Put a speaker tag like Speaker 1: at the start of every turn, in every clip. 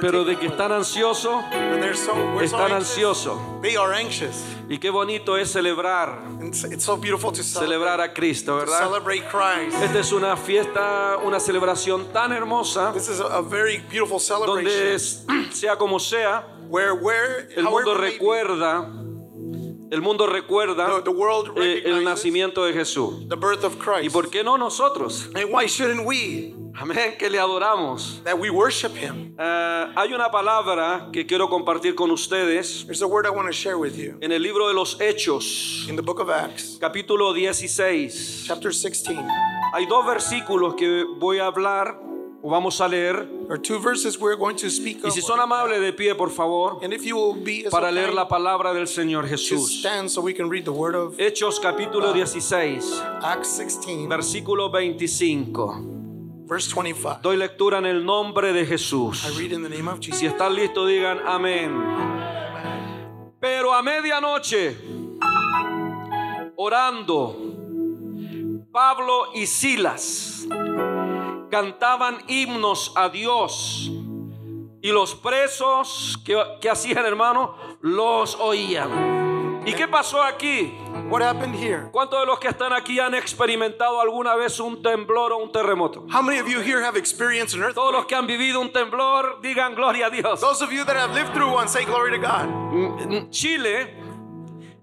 Speaker 1: pero de que están ansiosos, están ansiosos.
Speaker 2: They are anxious.
Speaker 1: Y qué bonito es celebrar,
Speaker 2: And it's, it's so beautiful to celebrate,
Speaker 1: celebrar a Cristo,
Speaker 2: to
Speaker 1: ¿verdad?
Speaker 2: celebrate Christ.
Speaker 1: Esta es una fiesta, una celebración tan hermosa,
Speaker 2: This is a, a very beautiful
Speaker 1: donde sea como sea,
Speaker 2: where, where,
Speaker 1: el mundo recuerda, el mundo recuerda
Speaker 2: the, the world
Speaker 1: eh, el nacimiento de Jesús.
Speaker 2: the birth of
Speaker 1: ¿Y
Speaker 2: Christ.
Speaker 1: por qué no nosotros? Amén, que le adoramos.
Speaker 2: That we worship Him.
Speaker 1: Eh, hay una palabra que quiero compartir con ustedes
Speaker 2: There's a word I want to share with you
Speaker 1: en el libro de los Hechos,
Speaker 2: in the book of Acts,
Speaker 1: capítulo 16.
Speaker 2: chapter 16.
Speaker 1: Hay dos versículos que voy a hablar o vamos a leer.
Speaker 2: Two verses we're going to speak
Speaker 1: Y si son amables de pie, por favor,
Speaker 2: And if you will be
Speaker 1: para leer la palabra del Señor Jesús.
Speaker 2: stand so we can read the word of
Speaker 1: Hechos capítulo 16,
Speaker 2: Acts 16,
Speaker 1: versículo 25.
Speaker 2: Verse 25.
Speaker 1: Doy lectura en el nombre de Jesús.
Speaker 2: I read in the name of
Speaker 1: Si
Speaker 2: Jesus.
Speaker 1: están listos, digan amén. Pero a medianoche, orando, Pablo y Silas cantaban himnos a Dios. Y los presos, ¿qué, qué hacían hermano? Los oían. ¿Y qué pasó aquí?
Speaker 2: What happened here?
Speaker 1: ¿Cuántos de los que están aquí han experimentado alguna vez un temblor o un terremoto?
Speaker 2: How many of you here have experienced an
Speaker 1: Todos
Speaker 2: earthquake?
Speaker 1: los que han vivido un temblor, digan gloria a Dios.
Speaker 2: Those of you that have lived through one, say glory to God.
Speaker 1: Chile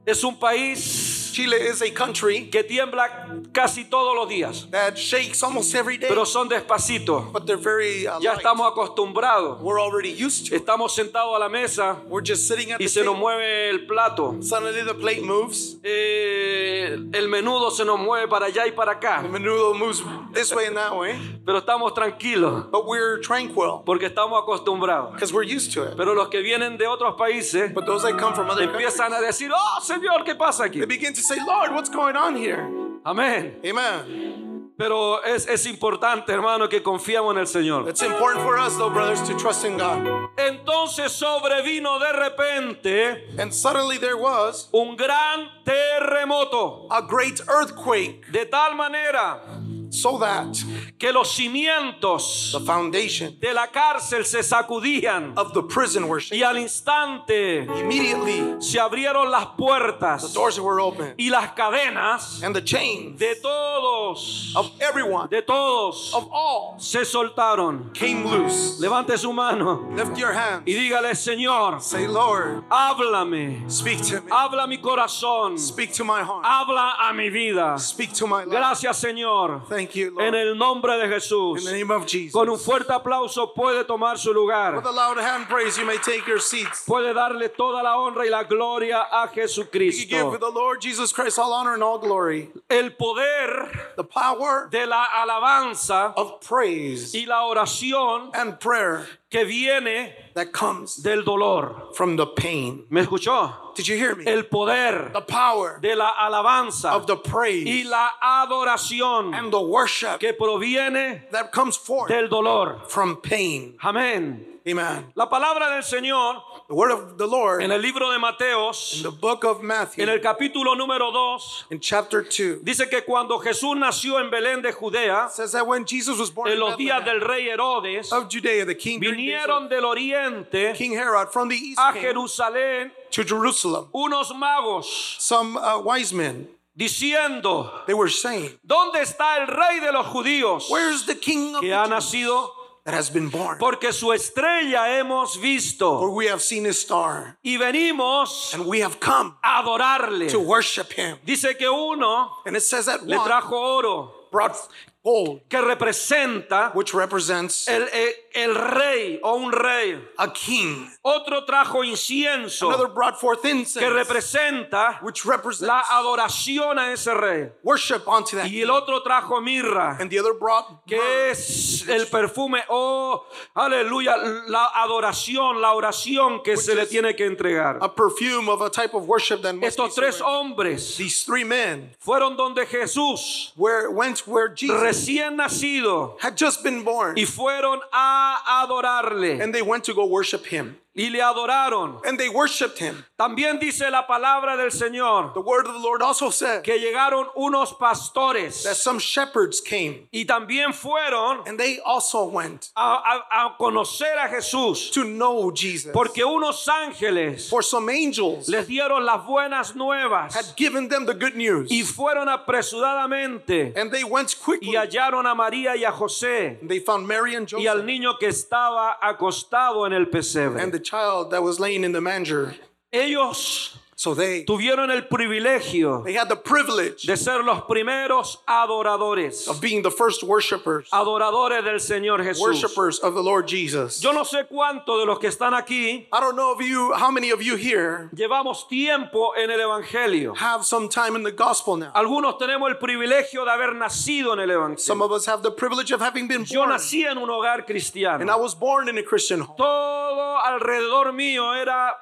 Speaker 1: es un país
Speaker 2: Chile is a country
Speaker 1: que tiembla casi todos los días,
Speaker 2: that shakes almost every day,
Speaker 1: pero son despacitos.
Speaker 2: but they're very uh,
Speaker 1: Ya estamos acostumbrados.
Speaker 2: We're already used to.
Speaker 1: Estamos sentados a la mesa
Speaker 2: We're just sitting at
Speaker 1: y
Speaker 2: the
Speaker 1: se nos
Speaker 2: table.
Speaker 1: mueve el plato.
Speaker 2: Suddenly the plate moves.
Speaker 1: Eh, el menudo se nos mueve para allá y para acá,
Speaker 2: The menudo moves this way and that way.
Speaker 1: pero estamos tranquilos
Speaker 2: But we're tranquil
Speaker 1: porque estamos acostumbrados.
Speaker 2: because we're used to it.
Speaker 1: Pero los que vienen de otros países
Speaker 2: But those that come from other countries,
Speaker 1: empiezan a decir, oh Señor, ¿qué pasa aquí?
Speaker 2: they begin to say, Lord, what's going on here?
Speaker 1: Amén.
Speaker 2: Amen.
Speaker 1: Pero es, es importante, hermano, que confiamos en el Señor.
Speaker 2: It's important for us, though, brothers, to trust in God.
Speaker 1: Entonces sobrevino de repente
Speaker 2: And suddenly there was
Speaker 1: un gran terremoto,
Speaker 2: a great earthquake,
Speaker 1: de tal manera
Speaker 2: so that
Speaker 1: que los cimientos
Speaker 2: the foundation
Speaker 1: de la cárcel se sacudían
Speaker 2: of the prison were
Speaker 1: y al instante
Speaker 2: Immediately,
Speaker 1: se abrieron las
Speaker 2: the
Speaker 1: puertas
Speaker 2: doors were open,
Speaker 1: y las cadenas
Speaker 2: and the chains
Speaker 1: de todos,
Speaker 2: of everyone,
Speaker 1: de todos,
Speaker 2: of all,
Speaker 1: se soltaron.
Speaker 2: came loose.
Speaker 1: Levante su mano
Speaker 2: Lift your hands.
Speaker 1: y dígale, Señor,
Speaker 2: Say, Lord,
Speaker 1: háblame,
Speaker 2: speak to me.
Speaker 1: habla mi corazón,
Speaker 2: Speak to my heart.
Speaker 1: habla a mi vida.
Speaker 2: Speak to my life.
Speaker 1: Gracias, Señor.
Speaker 2: Thank you,
Speaker 1: En
Speaker 2: Lord.
Speaker 1: el nombre de Jesús.
Speaker 2: In the name of Jesus.
Speaker 1: Con un fuerte aplauso puede tomar su
Speaker 2: With
Speaker 1: lugar.
Speaker 2: a loud hand praise, you may take your seats.
Speaker 1: Puede darle toda la honra y la gloria a
Speaker 2: You give
Speaker 1: Jesucristo.
Speaker 2: the Lord Jesus Christ all honor and all glory.
Speaker 1: El poder
Speaker 2: The power
Speaker 1: de la alabanza
Speaker 2: of praise
Speaker 1: y la oración
Speaker 2: and prayer
Speaker 1: que viene
Speaker 2: that comes
Speaker 1: del dolor.
Speaker 2: from the pain.
Speaker 1: ¿Me escuchó?
Speaker 2: Did you hear me?
Speaker 1: El poder
Speaker 2: The power
Speaker 1: de la alabanza
Speaker 2: of the
Speaker 1: y
Speaker 2: praise
Speaker 1: la adoración
Speaker 2: and the worship
Speaker 1: que proviene
Speaker 2: that comes forth
Speaker 1: del dolor.
Speaker 2: from pain.
Speaker 1: Amén.
Speaker 2: Amen.
Speaker 1: La palabra del Señor
Speaker 2: The word of the Lord
Speaker 1: en
Speaker 2: in
Speaker 1: el libro de Mateos,
Speaker 2: the book of Matthew,
Speaker 1: en el capítulo número 2,
Speaker 2: in chapter 2,
Speaker 1: dice que cuando Jesús nació en Belén de Judea,
Speaker 2: says that when Jesus was born
Speaker 1: en
Speaker 2: in
Speaker 1: los días del rey Herodes,
Speaker 2: of Judea, the king,
Speaker 1: vinieron del oriente
Speaker 2: King Herod from the east
Speaker 1: a Jerusalén
Speaker 2: to Jerusalem.
Speaker 1: unos magos
Speaker 2: Some uh, wise men,
Speaker 1: diciendo,
Speaker 2: they were saying,
Speaker 1: ¿dónde está el rey de los judíos
Speaker 2: Where's the king of
Speaker 1: que
Speaker 2: the
Speaker 1: ha nacido?
Speaker 2: That has been born?
Speaker 1: Porque su estrella hemos
Speaker 2: For
Speaker 1: visto
Speaker 2: we have seen his star,
Speaker 1: y venimos
Speaker 2: and we have come
Speaker 1: a adorarle.
Speaker 2: to worship him.
Speaker 1: Dice que uno
Speaker 2: And it says that
Speaker 1: le trajo oro
Speaker 2: brought gold,
Speaker 1: que representa
Speaker 2: which represents
Speaker 1: el, el- el rey o un rey.
Speaker 2: a king.
Speaker 1: Otro trajo incienso
Speaker 2: Another brought forth
Speaker 1: que
Speaker 2: incense,
Speaker 1: representa
Speaker 2: which represents
Speaker 1: la adoración a ese rey.
Speaker 2: worship unto that.
Speaker 1: Y el otro trajo mirra,
Speaker 2: And the other brought
Speaker 1: que
Speaker 2: myrrh,
Speaker 1: es el perfume, oh, aleluya, la adoración, la oración que se le tiene que entregar.
Speaker 2: a perfume of a type of worship that must
Speaker 1: Estos tres hombres
Speaker 2: These three men
Speaker 1: fueron donde Jesús,
Speaker 2: where went where Jesus
Speaker 1: recién nacido,
Speaker 2: had just been born,
Speaker 1: y fueron a adorarle.
Speaker 2: and they went to go worship him.
Speaker 1: Y le adoraron.
Speaker 2: and they worshipped him.
Speaker 1: También dice la palabra del Señor
Speaker 2: The word of the Lord also said
Speaker 1: que llegaron unos
Speaker 2: that
Speaker 1: pastores
Speaker 2: some shepherds came
Speaker 1: y también fueron
Speaker 2: and they also went
Speaker 1: a, a- a conocer a Jesús
Speaker 2: to know Jesus.
Speaker 1: porque unos ángeles
Speaker 2: For some angels
Speaker 1: les dieron las buenas nuevas
Speaker 2: had given them the good news.
Speaker 1: y fueron apresuradamente
Speaker 2: And they went quickly.
Speaker 1: y hallaron a María y a José
Speaker 2: They found Mary and
Speaker 1: y al
Speaker 2: Joseph
Speaker 1: niño que estaba acostado en el
Speaker 2: and
Speaker 1: pesebre.
Speaker 2: the child that was laying in the manger.
Speaker 1: Ellos
Speaker 2: So they
Speaker 1: tuvieron el privilegio
Speaker 2: they had the privilege
Speaker 1: de ser los primeros adoradores,
Speaker 2: of being the first worshipers,
Speaker 1: adoradores del Señor Jesús.
Speaker 2: worshipers of the Lord Jesus.
Speaker 1: Yo no sé cuánto de los que están aquí
Speaker 2: I don't know if you, how many of you here
Speaker 1: llevamos tiempo en el Evangelio.
Speaker 2: have some time in the gospel now.
Speaker 1: Algunos tenemos el privilegio de haber nacido en el
Speaker 2: Some
Speaker 1: Evangelio.
Speaker 2: of us have the privilege of having been
Speaker 1: Yo
Speaker 2: born.
Speaker 1: nací en un hogar
Speaker 2: And I
Speaker 1: cristiano.
Speaker 2: was born in a Christian home.
Speaker 1: Todo alrededor mío era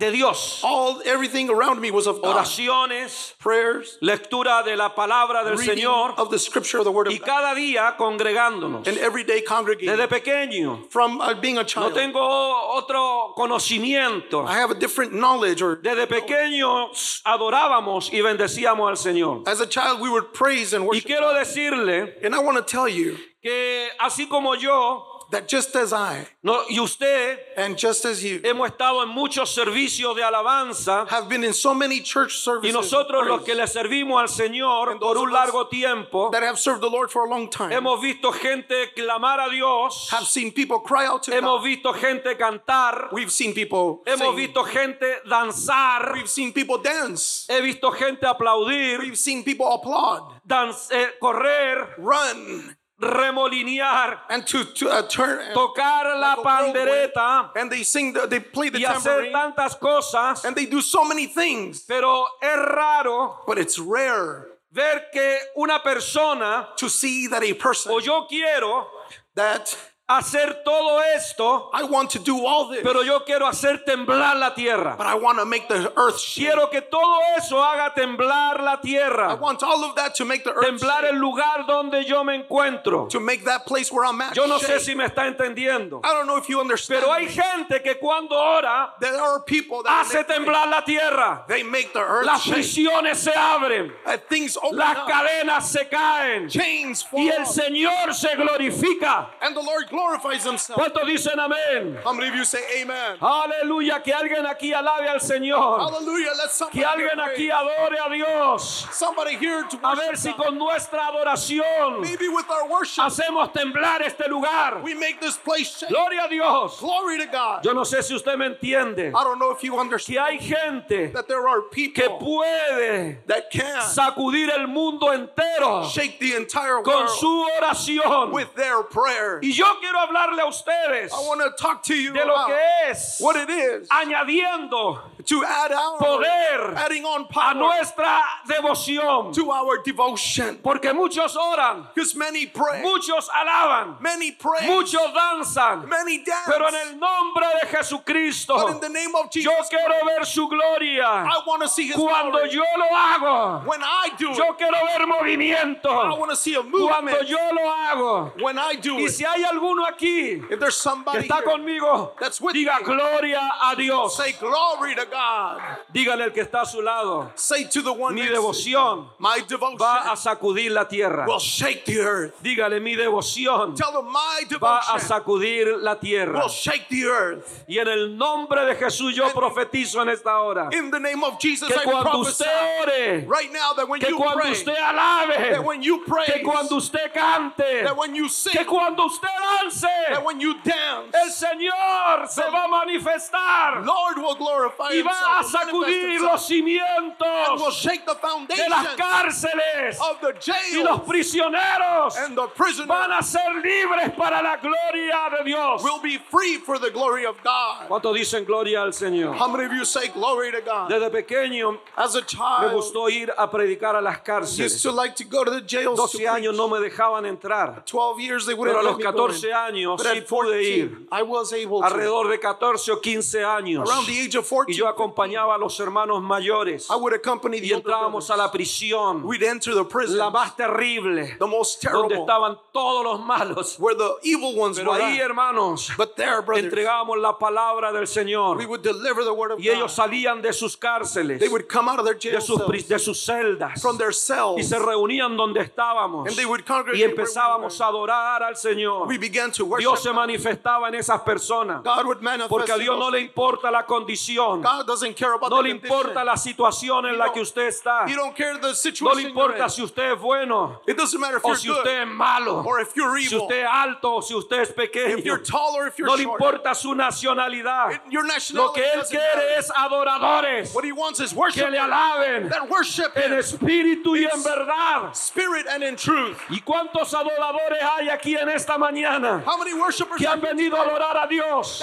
Speaker 1: de Dios.
Speaker 2: All everything around me was of God.
Speaker 1: Oraciones,
Speaker 2: Prayers,
Speaker 1: lectura de la palabra del Señor
Speaker 2: of the scripture of the word
Speaker 1: y
Speaker 2: of God,
Speaker 1: cada día congregándonos.
Speaker 2: and everyday congregating.
Speaker 1: Desde pequeño
Speaker 2: From uh, being a
Speaker 1: no
Speaker 2: child,
Speaker 1: tengo otro conocimiento.
Speaker 2: I have a different knowledge. Or
Speaker 1: Desde pequeños adorábamos y bendecíamos al Señor.
Speaker 2: as a child, we would praise and
Speaker 1: Y
Speaker 2: worship.
Speaker 1: quiero decirle
Speaker 2: And I want to tell you
Speaker 1: que así como yo
Speaker 2: that just as I
Speaker 1: no, y usted
Speaker 2: and just as you
Speaker 1: hemos estado en muchos servicios de alabanza
Speaker 2: have been in so many church
Speaker 1: y
Speaker 2: services of
Speaker 1: nosotros los que le servimos al Señor por un largo tiempo
Speaker 2: that have served the Lord for a long time,
Speaker 1: hemos visto gente clamar a Dios,
Speaker 2: have seen people cry out to
Speaker 1: hemos
Speaker 2: God.
Speaker 1: visto gente cantar,
Speaker 2: We've seen people
Speaker 1: hemos
Speaker 2: sing.
Speaker 1: visto gente danzar,
Speaker 2: We've seen people dance.
Speaker 1: he visto gente aplaudir,
Speaker 2: We've seen people applaud,
Speaker 1: dan- eh, correr,
Speaker 2: run,
Speaker 1: remolinear,
Speaker 2: and to, to uh, turn and,
Speaker 1: tocar la
Speaker 2: like
Speaker 1: pandereta
Speaker 2: and they sing, the, they play the
Speaker 1: y hacer tantas cosas,
Speaker 2: and they do so many things.
Speaker 1: pero es raro
Speaker 2: But it's rare
Speaker 1: ver que una persona
Speaker 2: to see that a person
Speaker 1: o yo quiero
Speaker 2: that
Speaker 1: hacer todo esto,
Speaker 2: I want to do all this,
Speaker 1: pero yo quiero hacer temblar la tierra.
Speaker 2: but I want to make the earth shake.
Speaker 1: Quiero que todo eso haga temblar la
Speaker 2: I
Speaker 1: tierra,
Speaker 2: want all of that to make the earth
Speaker 1: temblar
Speaker 2: shake,
Speaker 1: el lugar donde yo me encuentro.
Speaker 2: to make that place where I'm at
Speaker 1: Yo no sé si me está entendiendo,
Speaker 2: I don't know if you understand.
Speaker 1: pero hay
Speaker 2: me.
Speaker 1: gente que cuando ora
Speaker 2: There are people that
Speaker 1: hace temblar la tierra.
Speaker 2: they make the earth
Speaker 1: Las prisiones se abren,
Speaker 2: things open
Speaker 1: las
Speaker 2: up,
Speaker 1: cadenas se caen
Speaker 2: chains fall,
Speaker 1: y el Señor se glorifica.
Speaker 2: and the Lord glorifies Himself.
Speaker 1: ¿Cuántos dicen amén?
Speaker 2: How many of you say Amen?
Speaker 1: Aleluya, que alguien aquí alabe al Señor.
Speaker 2: Hallelujah! Let somebody
Speaker 1: Que alguien
Speaker 2: here
Speaker 1: aquí adore a Dios.
Speaker 2: somebody here to
Speaker 1: A
Speaker 2: worship
Speaker 1: ver si con nuestra adoración
Speaker 2: Maybe with our worship,
Speaker 1: hacemos temblar este lugar.
Speaker 2: we make this place shake.
Speaker 1: Gloria a Dios.
Speaker 2: Glory to God.
Speaker 1: Yo no sé si usted me entiende.
Speaker 2: I don't know if you
Speaker 1: Que
Speaker 2: understand
Speaker 1: hay gente
Speaker 2: that there are
Speaker 1: que
Speaker 2: people
Speaker 1: puede
Speaker 2: that can
Speaker 1: sacudir el mundo entero
Speaker 2: shake the entire
Speaker 1: con
Speaker 2: world
Speaker 1: su oración.
Speaker 2: with their prayer.
Speaker 1: Y yo quiero hablarle a ustedes
Speaker 2: I want to talk to you
Speaker 1: de lo que es
Speaker 2: what it is
Speaker 1: añadiendo
Speaker 2: to add on
Speaker 1: poder
Speaker 2: adding on
Speaker 1: a nuestra devoción.
Speaker 2: to our devotion.
Speaker 1: Porque muchos oran,
Speaker 2: many pray,
Speaker 1: muchos alaban,
Speaker 2: many pray,
Speaker 1: muchos danzan,
Speaker 2: many dance.
Speaker 1: pero en el nombre de Jesucristo
Speaker 2: but in the name of Jesus,
Speaker 1: yo quiero ver su gloria.
Speaker 2: I want to see His
Speaker 1: Cuando
Speaker 2: glory.
Speaker 1: yo lo hago,
Speaker 2: when I do
Speaker 1: yo
Speaker 2: it,
Speaker 1: quiero ver
Speaker 2: I
Speaker 1: movimiento.
Speaker 2: want to see a
Speaker 1: Cuando
Speaker 2: movement.
Speaker 1: yo lo hago.
Speaker 2: when I do
Speaker 1: Y si hay alguno aquí
Speaker 2: if there's
Speaker 1: que
Speaker 2: somebody
Speaker 1: está
Speaker 2: here,
Speaker 1: conmigo,
Speaker 2: that's with
Speaker 1: diga
Speaker 2: me.
Speaker 1: gloria a Dios.
Speaker 2: say glory to God.
Speaker 1: Dígale al que está a su lado,
Speaker 2: Say to the one
Speaker 1: mi
Speaker 2: next to you,
Speaker 1: devoción
Speaker 2: my
Speaker 1: va a sacudir la tierra.
Speaker 2: will shake the earth.
Speaker 1: Dígale, mi devoción
Speaker 2: Tell them my
Speaker 1: va a
Speaker 2: devotion
Speaker 1: sacudir la tierra.
Speaker 2: will shake the earth.
Speaker 1: Y en el nombre de Jesús yo profetizo en esta hora
Speaker 2: In the name of Jesus,
Speaker 1: que
Speaker 2: I
Speaker 1: cuando
Speaker 2: prophesy
Speaker 1: usted ore,
Speaker 2: right now that when
Speaker 1: que
Speaker 2: you
Speaker 1: cuando
Speaker 2: pray,
Speaker 1: usted alabe,
Speaker 2: that when you pray,
Speaker 1: que cuando usted cante,
Speaker 2: that when you sing,
Speaker 1: que cuando usted dance,
Speaker 2: that when you dance,
Speaker 1: el Señor se va a manifestar
Speaker 2: Lord will glorify
Speaker 1: y va a sacudir los
Speaker 2: and will
Speaker 1: cimientos
Speaker 2: shake the
Speaker 1: de las cárceles
Speaker 2: of the
Speaker 1: y los prisioneros
Speaker 2: and the
Speaker 1: van a ser libres para la gloria de Dios.
Speaker 2: will be free for the glory of God.
Speaker 1: ¿Cuántos dicen gloria al Señor?
Speaker 2: How many of you say glory to God?
Speaker 1: Desde pequeño
Speaker 2: As a
Speaker 1: me
Speaker 2: child,
Speaker 1: gustó ir a predicar a las
Speaker 2: used
Speaker 1: cárceles.
Speaker 2: to like to go to the jails. to
Speaker 1: 12 años no me dejaban entrar,
Speaker 2: 12 years they wouldn't
Speaker 1: pero a los
Speaker 2: me go
Speaker 1: 14
Speaker 2: in.
Speaker 1: años sí pude ir.
Speaker 2: 14, I was able to.
Speaker 1: Alrededor de 14 o 15 años.
Speaker 2: Around the age of
Speaker 1: Y
Speaker 2: 14
Speaker 1: yo acompañaba a los hermanos mayores
Speaker 2: I would accompany the
Speaker 1: y entrábamos a la prisión,
Speaker 2: We'd enter the prison,
Speaker 1: la más terrible,
Speaker 2: the most
Speaker 1: donde
Speaker 2: terrible,
Speaker 1: estaban todos los malos.
Speaker 2: where the evil ones
Speaker 1: Pero
Speaker 2: were
Speaker 1: ahí,
Speaker 2: at.
Speaker 1: hermanos,
Speaker 2: But there, brothers,
Speaker 1: entregábamos la palabra del Señor
Speaker 2: we would deliver the word of
Speaker 1: y ellos
Speaker 2: God.
Speaker 1: salían de sus cárceles,
Speaker 2: They would come out of their jail
Speaker 1: de sus, de celdas
Speaker 2: from their
Speaker 1: y
Speaker 2: cells,
Speaker 1: se reunían donde estábamos
Speaker 2: and they would
Speaker 1: y empezábamos a adorar al Señor.
Speaker 2: We began to worship
Speaker 1: Dios se
Speaker 2: God.
Speaker 1: manifestaba en esas personas
Speaker 2: God would manifest
Speaker 1: porque a Dios no le importa la condición,
Speaker 2: God doesn't care about
Speaker 1: no
Speaker 2: the
Speaker 1: le importa la situación en la que usted está,
Speaker 2: He don't care the
Speaker 1: no le importa
Speaker 2: in.
Speaker 1: si usted es bueno
Speaker 2: It doesn't matter if
Speaker 1: o si
Speaker 2: good
Speaker 1: usted es malo,
Speaker 2: or if you're
Speaker 1: si
Speaker 2: evil,
Speaker 1: usted es alto o si usted es
Speaker 2: if
Speaker 1: pequeño,
Speaker 2: you're tall or if you're
Speaker 1: no le importa su nacionalidad.
Speaker 2: It- your
Speaker 1: Lo
Speaker 2: nationality
Speaker 1: que Él quiere
Speaker 2: matter.
Speaker 1: es adoradores
Speaker 2: What he wants is
Speaker 1: que
Speaker 2: worship
Speaker 1: le alaben
Speaker 2: that worship
Speaker 1: en espíritu y en verdad.
Speaker 2: spirit and in truth.
Speaker 1: ¿Y cuántos adoradores hay aquí en esta mañana
Speaker 2: How many worshipers
Speaker 1: que han venido a adorar a Dios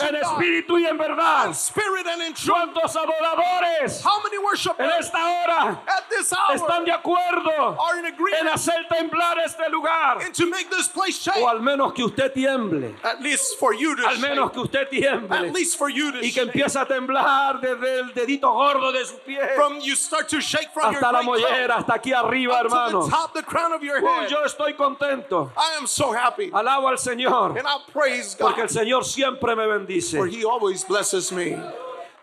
Speaker 1: en espíritu y en verdad? ¿Cuántos adoradores
Speaker 2: How many
Speaker 1: en esta hora están de acuerdo en hacer temblar este lugar?
Speaker 2: and to make this place shake?
Speaker 1: O al menos que usted tiemble, al menos que usted tiemble y que empiece a temblar desde el dedito gordo de su pie
Speaker 2: From you start to shake from your
Speaker 1: hasta la mollera, hasta aquí arriba, Uy,
Speaker 2: head.
Speaker 1: yo estoy contento.
Speaker 2: I am so happy.
Speaker 1: Alabo al Señor,
Speaker 2: And I praise
Speaker 1: porque
Speaker 2: God
Speaker 1: el Señor siempre me
Speaker 2: for
Speaker 1: bendice.
Speaker 2: He always blesses me.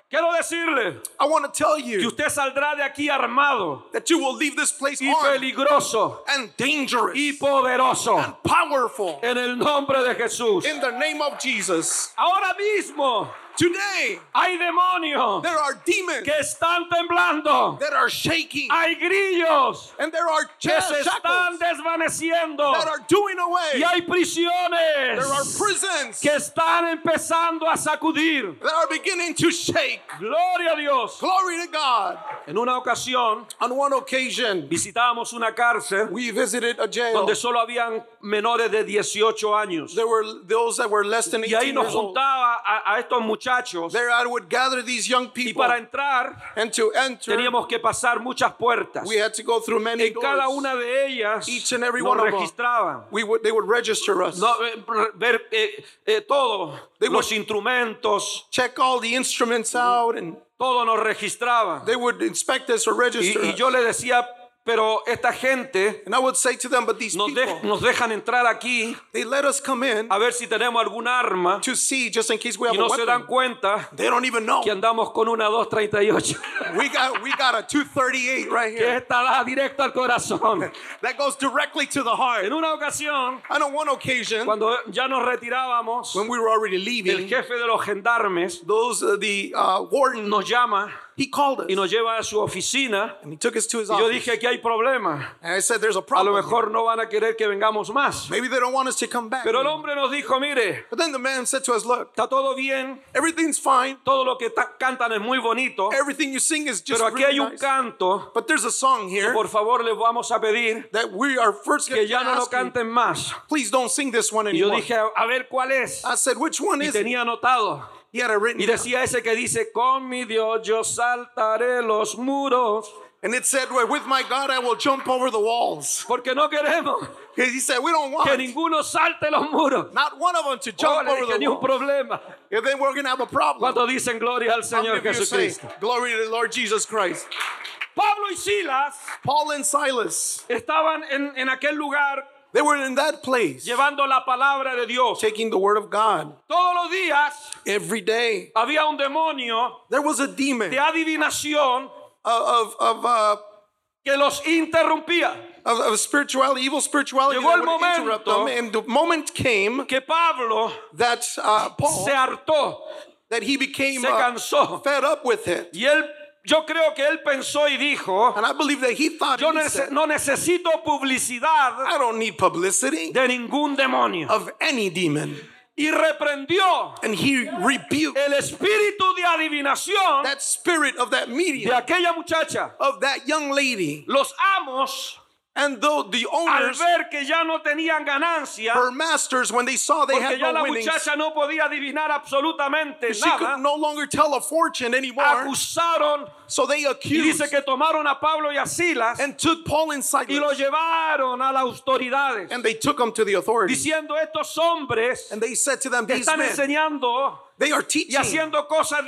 Speaker 1: Quiero decirle
Speaker 2: I want to tell
Speaker 1: que
Speaker 2: you
Speaker 1: usted saldrá de aquí armado
Speaker 2: that you will leave this place
Speaker 1: y peligroso
Speaker 2: and dangerous
Speaker 1: y poderoso
Speaker 2: and powerful
Speaker 1: en el nombre de Jesús.
Speaker 2: in the name of Jesus.
Speaker 1: Ahora mismo
Speaker 2: Today,
Speaker 1: hay demonios
Speaker 2: there are demons
Speaker 1: que están temblando.
Speaker 2: that are shaking
Speaker 1: Hay grillos
Speaker 2: and there are
Speaker 1: que se están desvaneciendo.
Speaker 2: that are doing away.
Speaker 1: Y hay prisiones
Speaker 2: There are prisons
Speaker 1: que están empezando a sacudir.
Speaker 2: that are beginning to shake.
Speaker 1: Gloria a Dios.
Speaker 2: Glory to God.
Speaker 1: En una ocasión
Speaker 2: On one occasion,
Speaker 1: visitábamos una cárcel
Speaker 2: we visited a jail.
Speaker 1: donde solo habían menores de 18 años.
Speaker 2: There were those that were less than
Speaker 1: Y ahí
Speaker 2: 18
Speaker 1: nos juntaba a, a estos muchachos
Speaker 2: There I would gather these young
Speaker 1: y
Speaker 2: people,
Speaker 1: para entrar
Speaker 2: and to enter,
Speaker 1: teníamos que pasar muchas puertas.
Speaker 2: we had to go through many
Speaker 1: En cada
Speaker 2: doors.
Speaker 1: una de ellas
Speaker 2: Each and every
Speaker 1: nos
Speaker 2: one of them.
Speaker 1: registraban.
Speaker 2: We would, they would register us,
Speaker 1: No, eh, ver eh, eh, todo,
Speaker 2: They
Speaker 1: los
Speaker 2: would-
Speaker 1: instrumentos,
Speaker 2: check all the instruments out, and
Speaker 1: todo nos registraban.
Speaker 2: they would inspect us or
Speaker 1: Y,
Speaker 2: register
Speaker 1: y
Speaker 2: us.
Speaker 1: yo le decía, pero esta gente
Speaker 2: And I would say to them, but these
Speaker 1: nos, de-
Speaker 2: people,
Speaker 1: nos dejan entrar aquí
Speaker 2: they let us come in
Speaker 1: a ver si tenemos algún arma
Speaker 2: to see just in case we have
Speaker 1: y
Speaker 2: a
Speaker 1: no se dan
Speaker 2: weapon.
Speaker 1: cuenta
Speaker 2: They don't even know.
Speaker 1: que andamos con una 238
Speaker 2: We got we got a 238 right
Speaker 1: que
Speaker 2: here
Speaker 1: esta da directo al corazón.
Speaker 2: that goes directly to the heart.
Speaker 1: En una ocasión,
Speaker 2: And on one occasion,
Speaker 1: cuando ya nos retirábamos,
Speaker 2: when we were already
Speaker 1: el
Speaker 2: leaving,
Speaker 1: jefe de los gendarmes
Speaker 2: those uh, the uh, warden
Speaker 1: nos llama
Speaker 2: he called us
Speaker 1: y nos lleva a su oficina.
Speaker 2: and he took us to his
Speaker 1: Y yo
Speaker 2: office.
Speaker 1: dije que hay problema.
Speaker 2: And I said, "There's a
Speaker 1: A lo
Speaker 2: problem.
Speaker 1: mejor no van a querer que vengamos más.
Speaker 2: Maybe they don't want us to come back."
Speaker 1: Pero el hombre nos dijo, mire,
Speaker 2: But then the man said to us, "Look,
Speaker 1: está todo bien,
Speaker 2: everything's fine.
Speaker 1: todo lo que ta- cantan es muy bonito,
Speaker 2: Everything you sing is just
Speaker 1: pero aquí
Speaker 2: really
Speaker 1: hay un
Speaker 2: nice.
Speaker 1: canto,
Speaker 2: But there's a song here
Speaker 1: por favor les vamos a pedir
Speaker 2: that we are first
Speaker 1: que ya no lo canten más.
Speaker 2: please don't sing this one
Speaker 1: Y yo
Speaker 2: anymore."
Speaker 1: dije, a ver cuál es.
Speaker 2: I said, "Which one
Speaker 1: Y
Speaker 2: is it?"
Speaker 1: tenía anotado. Y decía ese que dice, con mi Dios yo saltaré los muros.
Speaker 2: And it said, well, with my God, I will jump over the walls.
Speaker 1: Porque no queremos
Speaker 2: He said, we don't
Speaker 1: que
Speaker 2: want
Speaker 1: ninguno salte los muros.
Speaker 2: not one of them to jump
Speaker 1: le
Speaker 2: over the
Speaker 1: ni un problema.
Speaker 2: And then we're going to have a problem.
Speaker 1: Cuando dicen gloria al Señor Jesucristo.
Speaker 2: Glory to the Lord Jesus Christ.
Speaker 1: Pablo y Silas
Speaker 2: Paul and Silas,
Speaker 1: estaban en, en aquel lugar
Speaker 2: they were in that place
Speaker 1: llevando la palabra de Dios.
Speaker 2: taking the word of God
Speaker 1: Todos los días
Speaker 2: every day.
Speaker 1: había un demonio
Speaker 2: There was a demon
Speaker 1: de adivinación
Speaker 2: of, of, uh,
Speaker 1: que los interrumpía.
Speaker 2: of, of spirituality, evil spirituality
Speaker 1: Llegó
Speaker 2: that
Speaker 1: el
Speaker 2: would interrupt them.
Speaker 1: momento
Speaker 2: And the moment came
Speaker 1: Que Pablo
Speaker 2: that uh, Paul,
Speaker 1: se hartó,
Speaker 2: that he became uh, fed up with it.
Speaker 1: Y él, yo creo que él pensó y dijo,
Speaker 2: And I believe that he thought,
Speaker 1: yo
Speaker 2: he
Speaker 1: nece-
Speaker 2: said,
Speaker 1: no necesito publicidad
Speaker 2: I don't need publicity
Speaker 1: de ningún demonio.
Speaker 2: of any demon.
Speaker 1: Y reprendió
Speaker 2: And he rebuked
Speaker 1: el espíritu de adivinación
Speaker 2: that spirit of that
Speaker 1: de
Speaker 2: medium,
Speaker 1: aquella muchacha.
Speaker 2: of that young lady.
Speaker 1: Los amos,
Speaker 2: And though the
Speaker 1: al
Speaker 2: owners,
Speaker 1: ver que ya no tenían ganancia,
Speaker 2: her masters, when they saw they had
Speaker 1: ya
Speaker 2: no
Speaker 1: la
Speaker 2: winnings,
Speaker 1: muchacha no podía adivinar absolutamente
Speaker 2: she could no longer tell a fortune anymore.
Speaker 1: acusaron
Speaker 2: So they
Speaker 1: y
Speaker 2: accused
Speaker 1: dice que tomaron a Pablo y a Silas
Speaker 2: and took Paul and
Speaker 1: y lo
Speaker 2: Silas
Speaker 1: llevaron a las autoridades
Speaker 2: and they took them to the authorities.
Speaker 1: diciendo estos hombres
Speaker 2: And they said to them,
Speaker 1: que
Speaker 2: These
Speaker 1: están
Speaker 2: men
Speaker 1: enseñando
Speaker 2: They are
Speaker 1: y
Speaker 2: teaching
Speaker 1: haciendo cosas
Speaker 2: and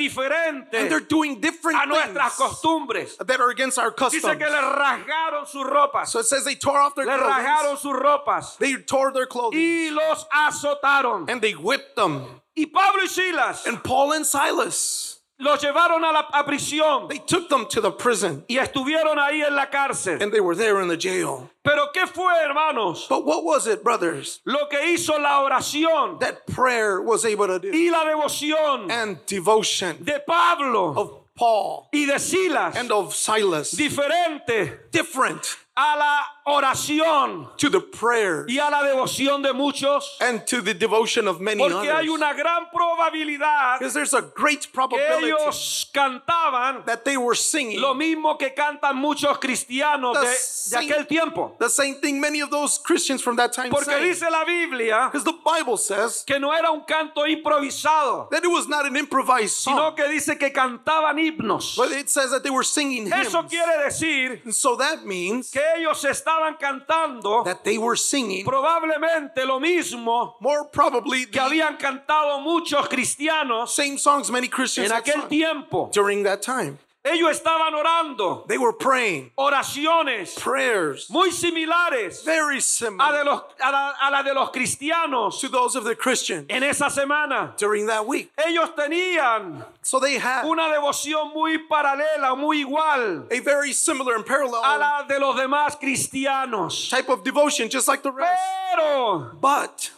Speaker 2: they're
Speaker 1: diferentes
Speaker 2: doing different
Speaker 1: a nuestras
Speaker 2: things
Speaker 1: costumbres.
Speaker 2: that are against our
Speaker 1: Dice
Speaker 2: customs.
Speaker 1: que le rasgaron sus ropas.
Speaker 2: So it says they tore off their
Speaker 1: Le rasgaron
Speaker 2: clothes.
Speaker 1: sus ropas
Speaker 2: They tore their clothing
Speaker 1: y los azotaron.
Speaker 2: and they whipped them.
Speaker 1: Y Pablo y Silas
Speaker 2: And Paul and Silas,
Speaker 1: los llevaron a la a prisión
Speaker 2: they took them to the prison
Speaker 1: y estuvieron ahí en la cárcel.
Speaker 2: and they were there in the jail.
Speaker 1: Pero ¿qué fue, hermanos?
Speaker 2: But what was it, brothers,
Speaker 1: Lo que hizo la oración
Speaker 2: that prayer was able to do?
Speaker 1: y la devoción
Speaker 2: And devotion
Speaker 1: de Pablo
Speaker 2: of Paul
Speaker 1: y de Silas
Speaker 2: and of Silas,
Speaker 1: diferente
Speaker 2: different
Speaker 1: a la oración
Speaker 2: to the prayer
Speaker 1: y a la devoción de muchos.
Speaker 2: and to the devotion of many
Speaker 1: Porque hay una gran probabilidad
Speaker 2: Because there's a great
Speaker 1: que
Speaker 2: probability
Speaker 1: ellos cantaban
Speaker 2: that they were singing
Speaker 1: lo mismo que cantan muchos cristianos
Speaker 2: The
Speaker 1: de, de
Speaker 2: same-
Speaker 1: aquel tiempo.
Speaker 2: the same thing many of those Christians from that time
Speaker 1: Porque
Speaker 2: sang.
Speaker 1: dice la Biblia
Speaker 2: Because the Bible says
Speaker 1: que no era un canto improvisado,
Speaker 2: that it was not an improvised
Speaker 1: sino
Speaker 2: song,
Speaker 1: que dice que cantaban himnos.
Speaker 2: but it says that they were singing hymns.
Speaker 1: Eso quiere decir
Speaker 2: so that means
Speaker 1: que ellos estaban cantando
Speaker 2: that they were singing
Speaker 1: probablemente lo mismo
Speaker 2: more probably
Speaker 1: que habían cantado muchos cristianos
Speaker 2: same songs many Christians
Speaker 1: en aquel tiempo.
Speaker 2: during that time.
Speaker 1: Ellos estaban orando
Speaker 2: They were praying
Speaker 1: oraciones
Speaker 2: prayers
Speaker 1: muy similares
Speaker 2: very
Speaker 1: a, de
Speaker 2: similar
Speaker 1: los, a, la, a la de los cristianos
Speaker 2: to those of the Christians
Speaker 1: en esa semana.
Speaker 2: during that week.
Speaker 1: Ellos tenían
Speaker 2: So they had
Speaker 1: una devoción muy paralela, muy igual
Speaker 2: a very similar and
Speaker 1: a
Speaker 2: parallel
Speaker 1: la de los demás cristianos.
Speaker 2: type of devotion just like the rest.
Speaker 1: Pero
Speaker 2: But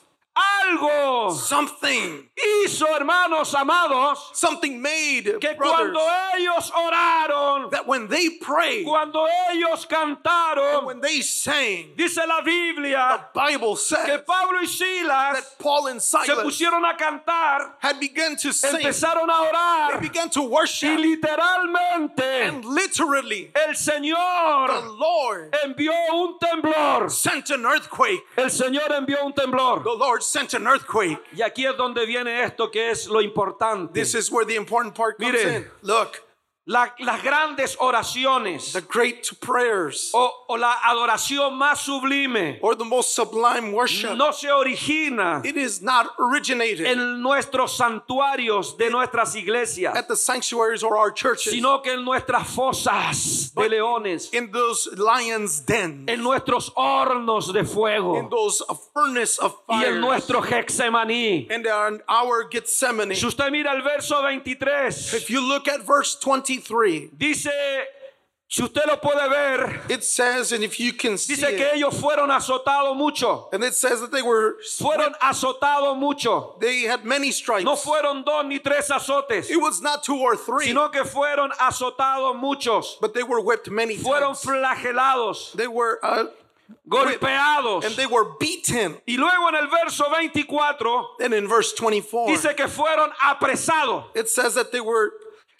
Speaker 1: algo
Speaker 2: something,
Speaker 1: hizo, hermanos amados,
Speaker 2: something made
Speaker 1: que
Speaker 2: brothers
Speaker 1: cuando ellos oraron,
Speaker 2: that when they prayed,
Speaker 1: cuando ellos cantaron,
Speaker 2: when they sang,
Speaker 1: dice la Biblia
Speaker 2: Bible
Speaker 1: que
Speaker 2: said
Speaker 1: Pablo y Silas
Speaker 2: that Paul and
Speaker 1: se
Speaker 2: Silas
Speaker 1: pusieron a cantar,
Speaker 2: had begun to sing.
Speaker 1: empezaron a
Speaker 2: They
Speaker 1: orar
Speaker 2: began to
Speaker 1: y
Speaker 2: worship.
Speaker 1: literalmente
Speaker 2: And literally,
Speaker 1: el
Speaker 2: the
Speaker 1: Señor
Speaker 2: Lord
Speaker 1: envió un temblor.
Speaker 2: sent an earthquake.
Speaker 1: El Señor envió un temblor.
Speaker 2: The Lord sent an earthquake.
Speaker 1: Y aquí es donde viene esto que es lo importante.
Speaker 2: This is where the important part comes
Speaker 1: Mire.
Speaker 2: in. Look,
Speaker 1: La- las grandes oraciones
Speaker 2: the great prayers
Speaker 1: o, o la adoración más sublime
Speaker 2: or the most sublime worship,
Speaker 1: no se origina
Speaker 2: it is not originated
Speaker 1: en nuestros santuarios de nuestras iglesias,
Speaker 2: at the sanctuaries or our churches,
Speaker 1: sino que en nuestras fosas de leones,
Speaker 2: in those lions' dens,
Speaker 1: en nuestros hornos de
Speaker 2: in
Speaker 1: fuego
Speaker 2: those uh, furnace of
Speaker 1: y en
Speaker 2: fire,
Speaker 1: nuestro Hexemaní.
Speaker 2: and our Gethsemane.
Speaker 1: Si usted mira el verso 23,
Speaker 2: If you look at verse 23,
Speaker 1: dice, si usted lo puede ver,
Speaker 2: it says, and if you can see
Speaker 1: dice que
Speaker 2: it,
Speaker 1: ellos fueron azotados mucho.
Speaker 2: and it says that they were
Speaker 1: Fueron azotados mucho.
Speaker 2: they had many stripes.
Speaker 1: No fueron dos ni tres azotes,
Speaker 2: It was not two or three,
Speaker 1: sino que fueron azotados muchos.
Speaker 2: but they were whipped many
Speaker 1: Fueron
Speaker 2: times.
Speaker 1: flagelados,
Speaker 2: They were uh,
Speaker 1: golpeados.
Speaker 2: and they were beaten.
Speaker 1: Y luego en el verso 24
Speaker 2: Then in verse 24,
Speaker 1: dice que fueron apresados.
Speaker 2: it says that they were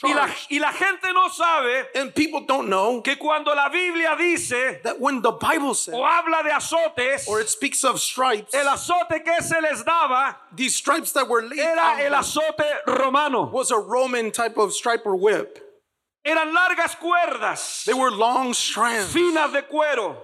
Speaker 1: Y la, y la gente no sabe
Speaker 2: And people don't know
Speaker 1: que cuando la Biblia dice
Speaker 2: that when the Bible says,
Speaker 1: o habla de azotes,
Speaker 2: or it speaks of stripes,
Speaker 1: el azote que se les daba
Speaker 2: these stripes that were laid
Speaker 1: era el azote romano.
Speaker 2: was a Roman type of stripe or whip.
Speaker 1: Eran largas cuerdas
Speaker 2: They were long strands.
Speaker 1: finas de cuero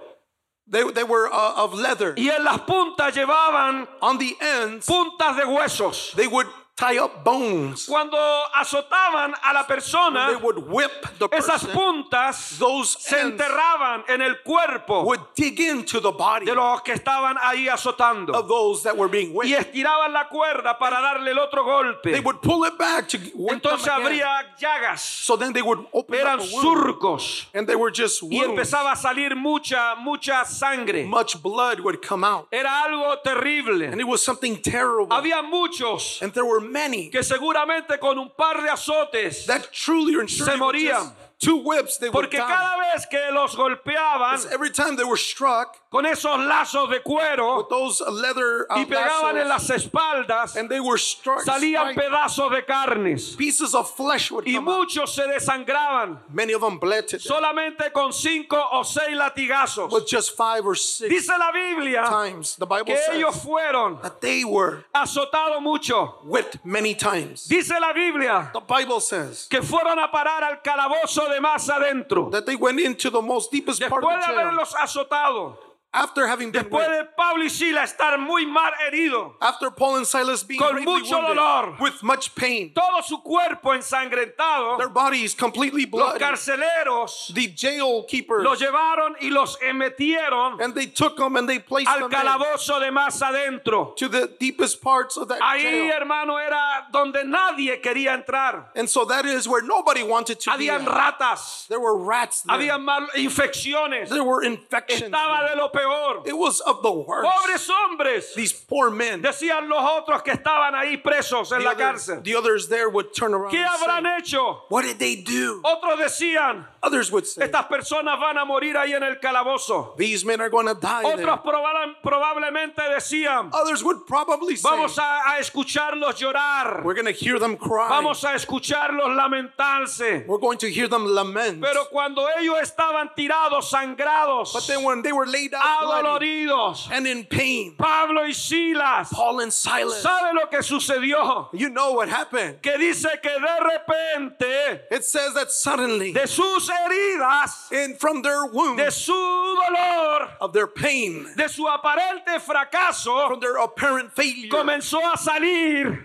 Speaker 2: They, they were uh, of leather.
Speaker 1: y en las puntas llevaban
Speaker 2: On the ends,
Speaker 1: puntas de huesos.
Speaker 2: they would tie up bones.
Speaker 1: Cuando azotaban a la
Speaker 2: They
Speaker 1: persona,
Speaker 2: would whip the
Speaker 1: esas
Speaker 2: person.
Speaker 1: puntas
Speaker 2: Those
Speaker 1: se enterraban en el cuerpo
Speaker 2: would dig into the body
Speaker 1: de los que estaban ahí azotando
Speaker 2: of those that were being
Speaker 1: y
Speaker 2: whipped.
Speaker 1: estiraban la cuerda para darle el otro
Speaker 2: They
Speaker 1: golpe.
Speaker 2: would pull it back to whip them
Speaker 1: Entonces habría llagas,
Speaker 2: So then they would open
Speaker 1: eran
Speaker 2: up a wound,
Speaker 1: surcos
Speaker 2: and they were just
Speaker 1: y empezaba a salir mucha, mucha sangre.
Speaker 2: Much blood would come out,
Speaker 1: Era algo
Speaker 2: and
Speaker 1: terrible.
Speaker 2: it was something terrible.
Speaker 1: Había muchos
Speaker 2: And there were many
Speaker 1: que seguramente con un par de azotes,
Speaker 2: that truly
Speaker 1: Se morían.
Speaker 2: Two whips they
Speaker 1: porque cada vez que los golpeaban
Speaker 2: Every time they were struck
Speaker 1: con esos lazos de cuero
Speaker 2: with those leather uh,
Speaker 1: y pegaban en las espaldas,
Speaker 2: and they were struck,
Speaker 1: salían pedazos de carnes
Speaker 2: pieces of flesh would
Speaker 1: y
Speaker 2: out.
Speaker 1: muchos se desangraban
Speaker 2: Many of them bled
Speaker 1: solamente con cinco o seis latigazos.
Speaker 2: with just five or six
Speaker 1: Dice la Biblia
Speaker 2: times. The Bible
Speaker 1: que ellos fueron
Speaker 2: that they were
Speaker 1: azotados mucho.
Speaker 2: whipped many times.
Speaker 1: Dice la Biblia
Speaker 2: The Bible says
Speaker 1: que fueron a parar al calabozo de más adentro.
Speaker 2: that they went into the most deepest part
Speaker 1: Después
Speaker 2: of
Speaker 1: de
Speaker 2: the jail.
Speaker 1: haberlos azotado,
Speaker 2: after having been
Speaker 1: después de Pablo y Sila estar muy mal herido,
Speaker 2: after Paul and Silas being
Speaker 1: Con mucho
Speaker 2: wounded,
Speaker 1: dolor.
Speaker 2: with much pain,
Speaker 1: todo su cuerpo ensangrentado,
Speaker 2: their bodies completely
Speaker 1: los carceleros
Speaker 2: the jail keepers,
Speaker 1: los llevaron y los
Speaker 2: and they took them and they placed
Speaker 1: al
Speaker 2: them in
Speaker 1: calabozo de más adentro.
Speaker 2: to the deepest parts of that
Speaker 1: Ahí,
Speaker 2: jail.
Speaker 1: hermano, era donde nadie quería entrar.
Speaker 2: And so that is where nobody wanted to be.
Speaker 1: Habían
Speaker 2: at.
Speaker 1: ratas,
Speaker 2: There were rats there.
Speaker 1: habían mal infecciones,
Speaker 2: There were infections.
Speaker 1: estaba de lo peor.
Speaker 2: It was of the worst.
Speaker 1: Pobres hombres,
Speaker 2: These poor men.
Speaker 1: decían los otros que estaban ahí presos en
Speaker 2: The
Speaker 1: la
Speaker 2: others,
Speaker 1: cárcel.
Speaker 2: the others there would turn around
Speaker 1: ¿Qué
Speaker 2: and
Speaker 1: habrán
Speaker 2: say,
Speaker 1: hecho?
Speaker 2: What did they do?
Speaker 1: Otros decían,
Speaker 2: Others would say,
Speaker 1: estas personas van a morir ahí en el calabozo.
Speaker 2: These men are going to die.
Speaker 1: Otros probable- probablemente decían,
Speaker 2: Others would probably say,
Speaker 1: vamos a, a escucharlos llorar,
Speaker 2: We're going to hear them cry.
Speaker 1: vamos a escucharlos lamentarse.
Speaker 2: We're going to hear them lament.
Speaker 1: Pero cuando ellos estaban tirados, sangrados,
Speaker 2: but then when they were laid out bloody
Speaker 1: adoloridos,
Speaker 2: and in pain,
Speaker 1: Pablo y Silas,
Speaker 2: Paul and Silas,
Speaker 1: ¿sabe lo que sucedió?
Speaker 2: you know what happened.
Speaker 1: Que dice que de repente
Speaker 2: It says that suddenly,
Speaker 1: de sus heridas,
Speaker 2: in from their wound,
Speaker 1: de su dolor,
Speaker 2: of their pain,
Speaker 1: de su aparente fracaso,
Speaker 2: from their apparent failure,
Speaker 1: comenzó a salir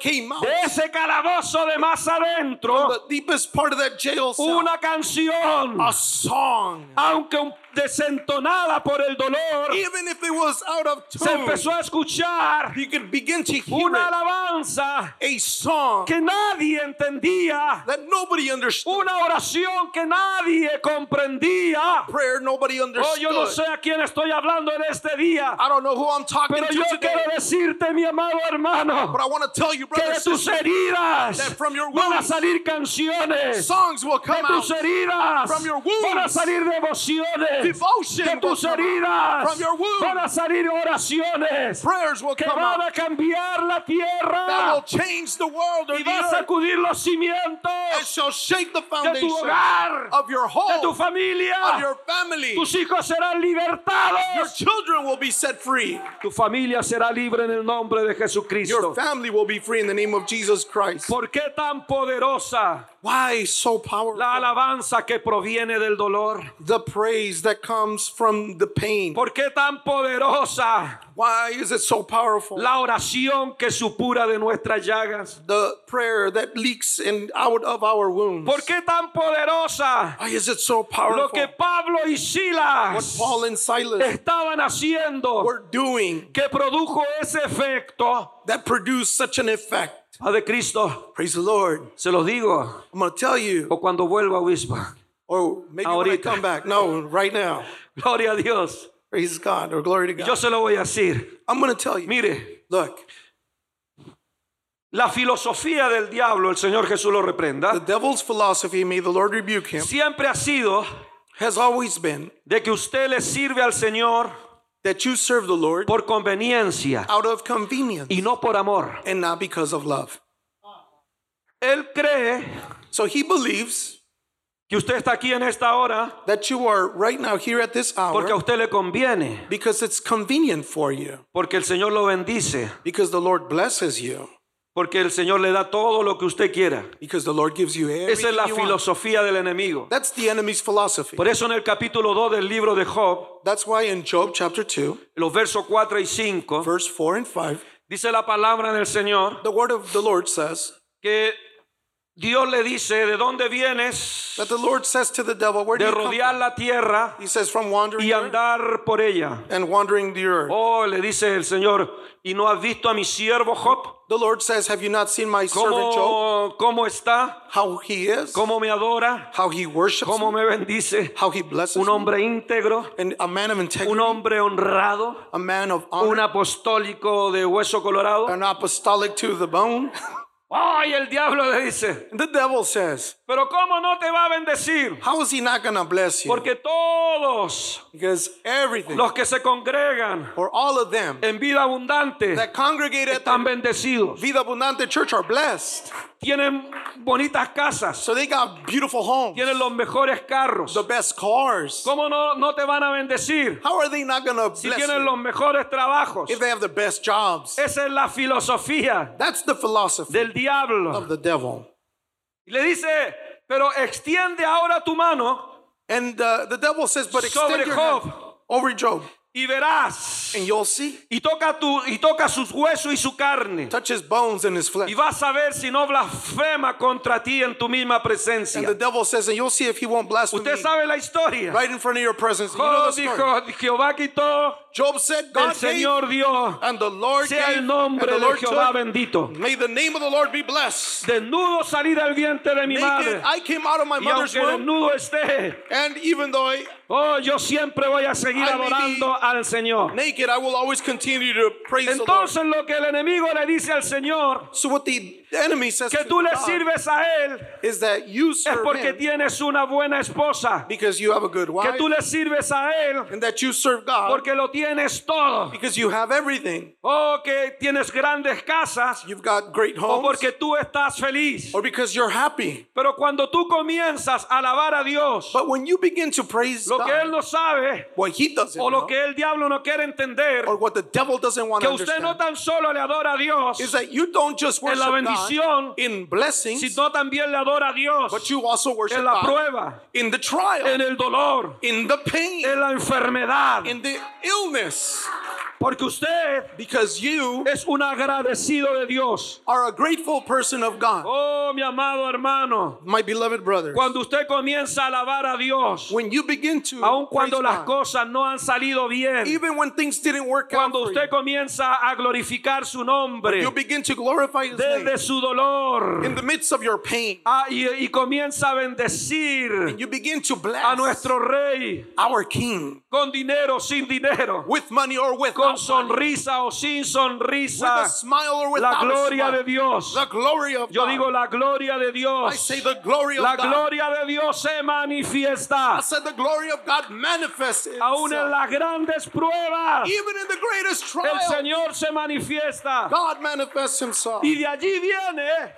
Speaker 2: came out
Speaker 1: de ese calabozo de más adentro
Speaker 2: the deepest part of that jail cell,
Speaker 1: una canción,
Speaker 2: a song.
Speaker 1: aunque un- desentonada por el dolor,
Speaker 2: Even if it was out of
Speaker 1: se
Speaker 2: tune,
Speaker 1: empezó a escuchar
Speaker 2: you could begin to hear
Speaker 1: una
Speaker 2: it,
Speaker 1: alabanza
Speaker 2: a song
Speaker 1: que nadie entendía,
Speaker 2: that nobody understood,
Speaker 1: una oración que nadie comprendía.
Speaker 2: prayer nobody
Speaker 1: Oh,
Speaker 2: understood.
Speaker 1: yo no sé a quién estoy hablando en este día,
Speaker 2: I don't know who I'm talking
Speaker 1: pero
Speaker 2: to
Speaker 1: yo
Speaker 2: today,
Speaker 1: quiero decirte, mi amado hermano,
Speaker 2: but I want to tell you,
Speaker 1: que
Speaker 2: brother,
Speaker 1: de tus heridas
Speaker 2: that from your
Speaker 1: van a
Speaker 2: wounds,
Speaker 1: salir canciones.
Speaker 2: songs will
Speaker 1: De
Speaker 2: come
Speaker 1: tus
Speaker 2: out.
Speaker 1: heridas
Speaker 2: From your wounds.
Speaker 1: van a salir devociones.
Speaker 2: Devotion
Speaker 1: De tus heridas
Speaker 2: From your wounds.
Speaker 1: van a salir oraciones
Speaker 2: Prayers will
Speaker 1: que
Speaker 2: come
Speaker 1: van a cambiar la tierra
Speaker 2: change the world or
Speaker 1: y va a sacudir los cimientos de tu hogar,
Speaker 2: of your
Speaker 1: de tu familia. Tus hijos serán
Speaker 2: Your
Speaker 1: libertados.
Speaker 2: children will be set free.
Speaker 1: Tu familia será libre en el nombre de Jesucristo.
Speaker 2: Your family will be free in the name of Jesus Christ.
Speaker 1: ¿Por qué tan poderosa
Speaker 2: Why so powerful?
Speaker 1: la alabanza que proviene del dolor?
Speaker 2: The praise that comes from the pain.
Speaker 1: ¿Por qué tan poderosa
Speaker 2: Why is it so powerful?
Speaker 1: la oración que supura de nuestras llagas?
Speaker 2: The prayer that leaks in out of our wounds.
Speaker 1: ¿Por qué tan poderosa
Speaker 2: Why is it so
Speaker 1: lo
Speaker 2: powerful?
Speaker 1: que Pablo y
Speaker 2: What
Speaker 1: Silas
Speaker 2: Paul and Silas
Speaker 1: estaban haciendo
Speaker 2: were doing
Speaker 1: que produjo ese efecto?
Speaker 2: that produced such an effect.
Speaker 1: Padre Cristo,
Speaker 2: Praise the Lord.
Speaker 1: se los digo,
Speaker 2: I'm going to tell you,
Speaker 1: o cuando vuelva obispo.
Speaker 2: or maybe when I
Speaker 1: Ahorita.
Speaker 2: come back. No, right now.
Speaker 1: Gloria a Dios.
Speaker 2: Praise God or glory to
Speaker 1: Yo
Speaker 2: God.
Speaker 1: se lo voy a decir.
Speaker 2: I'm going to tell you.
Speaker 1: Mire,
Speaker 2: Look,
Speaker 1: la filosofía del diablo, el Señor Jesús lo
Speaker 2: the
Speaker 1: reprenda,
Speaker 2: devil's philosophy, may the Lord rebuke him,
Speaker 1: siempre ha sido
Speaker 2: has always been
Speaker 1: de que usted le sirve al Señor
Speaker 2: that you serve the Lord
Speaker 1: por conveniencia
Speaker 2: out of convenience
Speaker 1: y no por amor.
Speaker 2: and not because of love.
Speaker 1: Él cree
Speaker 2: So he believes
Speaker 1: que usted está aquí en esta hora
Speaker 2: that you are right now here at this
Speaker 1: porque a
Speaker 2: hour
Speaker 1: usted le conviene,
Speaker 2: because it's convenient for you,
Speaker 1: porque el Señor lo bendice,
Speaker 2: because the Lord blesses you,
Speaker 1: porque el Señor le da todo lo que usted quiera.
Speaker 2: because the Lord gives you
Speaker 1: Esa es
Speaker 2: everything
Speaker 1: la
Speaker 2: you want.
Speaker 1: filosofía del enemigo.
Speaker 2: That's the enemy's philosophy.
Speaker 1: Por eso en el capítulo 2 del libro de Job,
Speaker 2: That's why in Job chapter 2,
Speaker 1: los versos 4 y 5,
Speaker 2: verse 4 and 5,
Speaker 1: dice la palabra del Señor
Speaker 2: the word of the Lord says
Speaker 1: que Dios le dice, ¿de dónde vienes?
Speaker 2: that the Lord says to the devil, Where do
Speaker 1: De
Speaker 2: you
Speaker 1: rodear la tierra
Speaker 2: He says, From wandering
Speaker 1: y andar por ella.
Speaker 2: and wandering the earth.
Speaker 1: Oh, le dice el Señor, ¿y no has visto a mi siervo Job?
Speaker 2: The Lord says, Have you not seen my servant Job?
Speaker 1: ¿Cómo, está?
Speaker 2: How he is,
Speaker 1: ¿Cómo me adora?
Speaker 2: how he worships,
Speaker 1: ¿Cómo
Speaker 2: me,
Speaker 1: bendice?
Speaker 2: how he blesses,
Speaker 1: Un hombre íntegro,
Speaker 2: and a man of integrity,
Speaker 1: un hombre honrado,
Speaker 2: a man of
Speaker 1: un
Speaker 2: honor,
Speaker 1: apostólico de hueso colorado.
Speaker 2: an apostolic to the bone.
Speaker 1: ¡Ay! el diablo le dice,
Speaker 2: the devil says,
Speaker 1: pero ¿cómo no te va a bendecir?
Speaker 2: How is he not to bless you?
Speaker 1: Porque todos
Speaker 2: Because everything,
Speaker 1: los que se congregan
Speaker 2: or all of them
Speaker 1: en vida abundante
Speaker 2: that congregate at
Speaker 1: están bendecidos.
Speaker 2: Vida Abundante Church are blessed.
Speaker 1: Tienen bonitas casas,
Speaker 2: So they got beautiful homes,
Speaker 1: tienen los mejores carros.
Speaker 2: the best cars.
Speaker 1: ¿Cómo no, no te van a bendecir?
Speaker 2: How are they not going to
Speaker 1: Si
Speaker 2: bless
Speaker 1: tienen
Speaker 2: you
Speaker 1: los mejores trabajos.
Speaker 2: if they have the best jobs?
Speaker 1: Esa es la filosofía
Speaker 2: That's the philosophy
Speaker 1: del diablo.
Speaker 2: of the devil.
Speaker 1: Y le dice, pero extiende ahora tu mano
Speaker 2: And uh, the devil says, but extend
Speaker 1: Sobre
Speaker 2: your
Speaker 1: Job.
Speaker 2: over Job.
Speaker 1: y verás.
Speaker 2: and you'll see.
Speaker 1: Y toca, tu, y toca sus huesos y su carne.
Speaker 2: Touch his bones and his flesh.
Speaker 1: Y vas a ver si no blasfema contra ti en tu misma presencia.
Speaker 2: And the devil says, and you'll see if he won't blaspheme
Speaker 1: Usted sabe la historia.
Speaker 2: right in front of your presence. You know
Speaker 1: Job
Speaker 2: the story.
Speaker 1: dijo, Jehová quitó,
Speaker 2: Job said,
Speaker 1: el
Speaker 2: God gave,
Speaker 1: Señor dio.
Speaker 2: and the Lord
Speaker 1: Sea
Speaker 2: gave,
Speaker 1: el
Speaker 2: and
Speaker 1: nombre
Speaker 2: the
Speaker 1: de
Speaker 2: Lord
Speaker 1: Jehová
Speaker 2: took.
Speaker 1: bendito.
Speaker 2: May the name of the Lord be blessed.
Speaker 1: Desnudo salí del vientre de mi
Speaker 2: Naked,
Speaker 1: madre.
Speaker 2: I came out of my
Speaker 1: Y
Speaker 2: mother's
Speaker 1: aunque
Speaker 2: womb,
Speaker 1: desnudo esté,
Speaker 2: and even though I
Speaker 1: oh, yo siempre voy a seguir
Speaker 2: I
Speaker 1: adorando al Señor.
Speaker 2: naked, I will always continue to praise the Lord.
Speaker 1: Entonces lo que el enemigo le dice al Señor,
Speaker 2: So what the
Speaker 1: que tú le
Speaker 2: God
Speaker 1: sirves a Él,
Speaker 2: is that you
Speaker 1: es porque
Speaker 2: him
Speaker 1: tienes una buena esposa.
Speaker 2: because you have a good
Speaker 1: Que
Speaker 2: wife,
Speaker 1: tú le sirves a Él
Speaker 2: and that you serve God
Speaker 1: porque lo tienes todo.
Speaker 2: because you have everything.
Speaker 1: O que tienes grandes casas
Speaker 2: You've got great
Speaker 1: o
Speaker 2: homes,
Speaker 1: porque tú estás feliz.
Speaker 2: or because you're happy.
Speaker 1: Pero cuando tú comienzas a alabar a Dios,
Speaker 2: But when you begin to praise
Speaker 1: lo que Él
Speaker 2: God,
Speaker 1: no sabe
Speaker 2: what He doesn't
Speaker 1: o lo
Speaker 2: know,
Speaker 1: que el diablo no quiere entender,
Speaker 2: or what the devil doesn't want
Speaker 1: que
Speaker 2: to
Speaker 1: usted no tan solo le adora a Dios,
Speaker 2: is that you don't just
Speaker 1: en
Speaker 2: worship
Speaker 1: la
Speaker 2: God
Speaker 1: bendición,
Speaker 2: in blessings,
Speaker 1: sino también le adora a Dios
Speaker 2: but you also worship
Speaker 1: en la prueba,
Speaker 2: in the trial,
Speaker 1: en el dolor,
Speaker 2: in the pain,
Speaker 1: en la enfermedad.
Speaker 2: in the illness,
Speaker 1: Porque usted
Speaker 2: because you
Speaker 1: es un agradecido de Dios.
Speaker 2: are a grateful person of God.
Speaker 1: Oh, mi amado hermano,
Speaker 2: My beloved brothers,
Speaker 1: cuando usted comienza a alabar a Dios,
Speaker 2: when you begin to
Speaker 1: aun cuando las
Speaker 2: God,
Speaker 1: cosas no han salido bien,
Speaker 2: even when things didn't work out
Speaker 1: cuando
Speaker 2: for
Speaker 1: usted comienza a glorificar su nombre
Speaker 2: you, begin to glorify His name
Speaker 1: desde su dolor
Speaker 2: in the midst of your pain.
Speaker 1: ah, y, y comienza a bendecir
Speaker 2: You begin to bless
Speaker 1: a nuestro rey
Speaker 2: our King
Speaker 1: con dinero, sin dinero,
Speaker 2: with money or without
Speaker 1: con
Speaker 2: money,
Speaker 1: o sin
Speaker 2: with a smile or
Speaker 1: la
Speaker 2: without a
Speaker 1: gloria de. Dios.
Speaker 2: The glory of
Speaker 1: Yo
Speaker 2: God.
Speaker 1: digo la gloria de
Speaker 2: I say the glory of
Speaker 1: La
Speaker 2: God.
Speaker 1: gloria de Dios se
Speaker 2: I said the glory of God manifests
Speaker 1: aún en las grandes pruebas.
Speaker 2: Even in the greatest
Speaker 1: El
Speaker 2: trial,
Speaker 1: Señor se manifiesta
Speaker 2: God manifests Himself.
Speaker 1: y de allí viene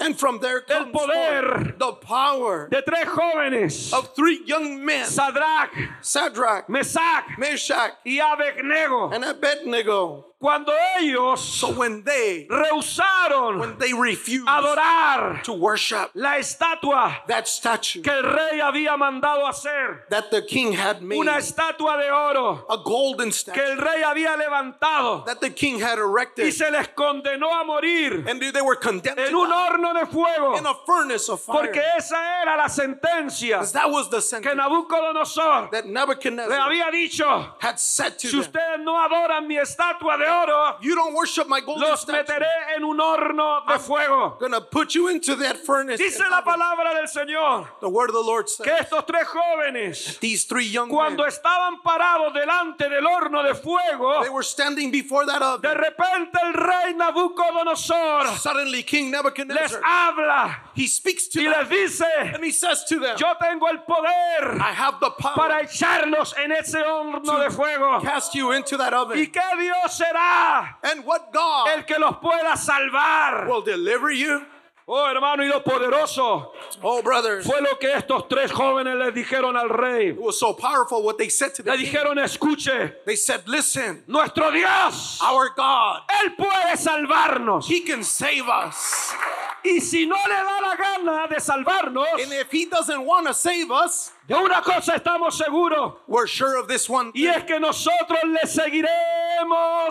Speaker 2: And from there
Speaker 1: el
Speaker 2: comes
Speaker 1: poder
Speaker 2: forth the power
Speaker 1: de tres jóvenes,
Speaker 2: of three young men,
Speaker 1: Sadrach,
Speaker 2: Shadrach,
Speaker 1: Meshach,
Speaker 2: Meshach,
Speaker 1: y Abednego,
Speaker 2: and Abednego.
Speaker 1: Cuando ellos
Speaker 2: So when they,
Speaker 1: rehusaron
Speaker 2: when they refused
Speaker 1: adorar
Speaker 2: to worship
Speaker 1: la estatua
Speaker 2: that statue
Speaker 1: que el rey había mandado hacer,
Speaker 2: that the king had made,
Speaker 1: una estatua de oro
Speaker 2: a golden
Speaker 1: que
Speaker 2: statue
Speaker 1: el rey había levantado
Speaker 2: that the king had
Speaker 1: y
Speaker 2: erected,
Speaker 1: se les condenó a morir
Speaker 2: and they were condemned
Speaker 1: en un horno de fuego,
Speaker 2: in a furnace of fire.
Speaker 1: porque esa era la sentencia
Speaker 2: that was the
Speaker 1: que Nabucodonosor
Speaker 2: that
Speaker 1: le había dicho.
Speaker 2: had said to
Speaker 1: Si
Speaker 2: them.
Speaker 1: ustedes no adoran mi estatua de oro,
Speaker 2: You don't worship my golden
Speaker 1: los
Speaker 2: statue.
Speaker 1: meteré en un horno de fuego.
Speaker 2: I'm gonna put you into that furnace.
Speaker 1: Dice la palabra del Señor
Speaker 2: The word of the Lord says
Speaker 1: que estos tres jóvenes,
Speaker 2: these three young
Speaker 1: cuando
Speaker 2: men,
Speaker 1: estaban parados delante del horno de fuego,
Speaker 2: they were standing before that
Speaker 1: de
Speaker 2: oven.
Speaker 1: repente el rey Nabucodonosor
Speaker 2: Suddenly, King
Speaker 1: les
Speaker 2: Nebuchadnezzar
Speaker 1: habla
Speaker 2: he speaks to
Speaker 1: y
Speaker 2: them
Speaker 1: les dice,
Speaker 2: and he says to them,
Speaker 1: yo tengo el poder
Speaker 2: "I have the power
Speaker 1: para echarlos en ese horno de fuego.
Speaker 2: cast you into that
Speaker 1: ¿Y
Speaker 2: oven."
Speaker 1: qué Dios será
Speaker 2: And what God
Speaker 1: el que los pueda salvar?
Speaker 2: will deliver you?
Speaker 1: Oh hermano, y lo poderoso
Speaker 2: Oh, brothers,
Speaker 1: fue lo que estos tres jóvenes les dijeron al rey.
Speaker 2: it was so powerful what they said to the
Speaker 1: Le dijeron, escuche,
Speaker 2: They said, "Listen,
Speaker 1: nuestro Dios,
Speaker 2: our God,
Speaker 1: Él puede salvarnos.
Speaker 2: He can save us,
Speaker 1: Y si no le da la gana de salvarnos,
Speaker 2: and if He doesn't want to save us,
Speaker 1: de una cosa estamos seguros,
Speaker 2: we're sure of this one
Speaker 1: y es que nosotros le seguiremos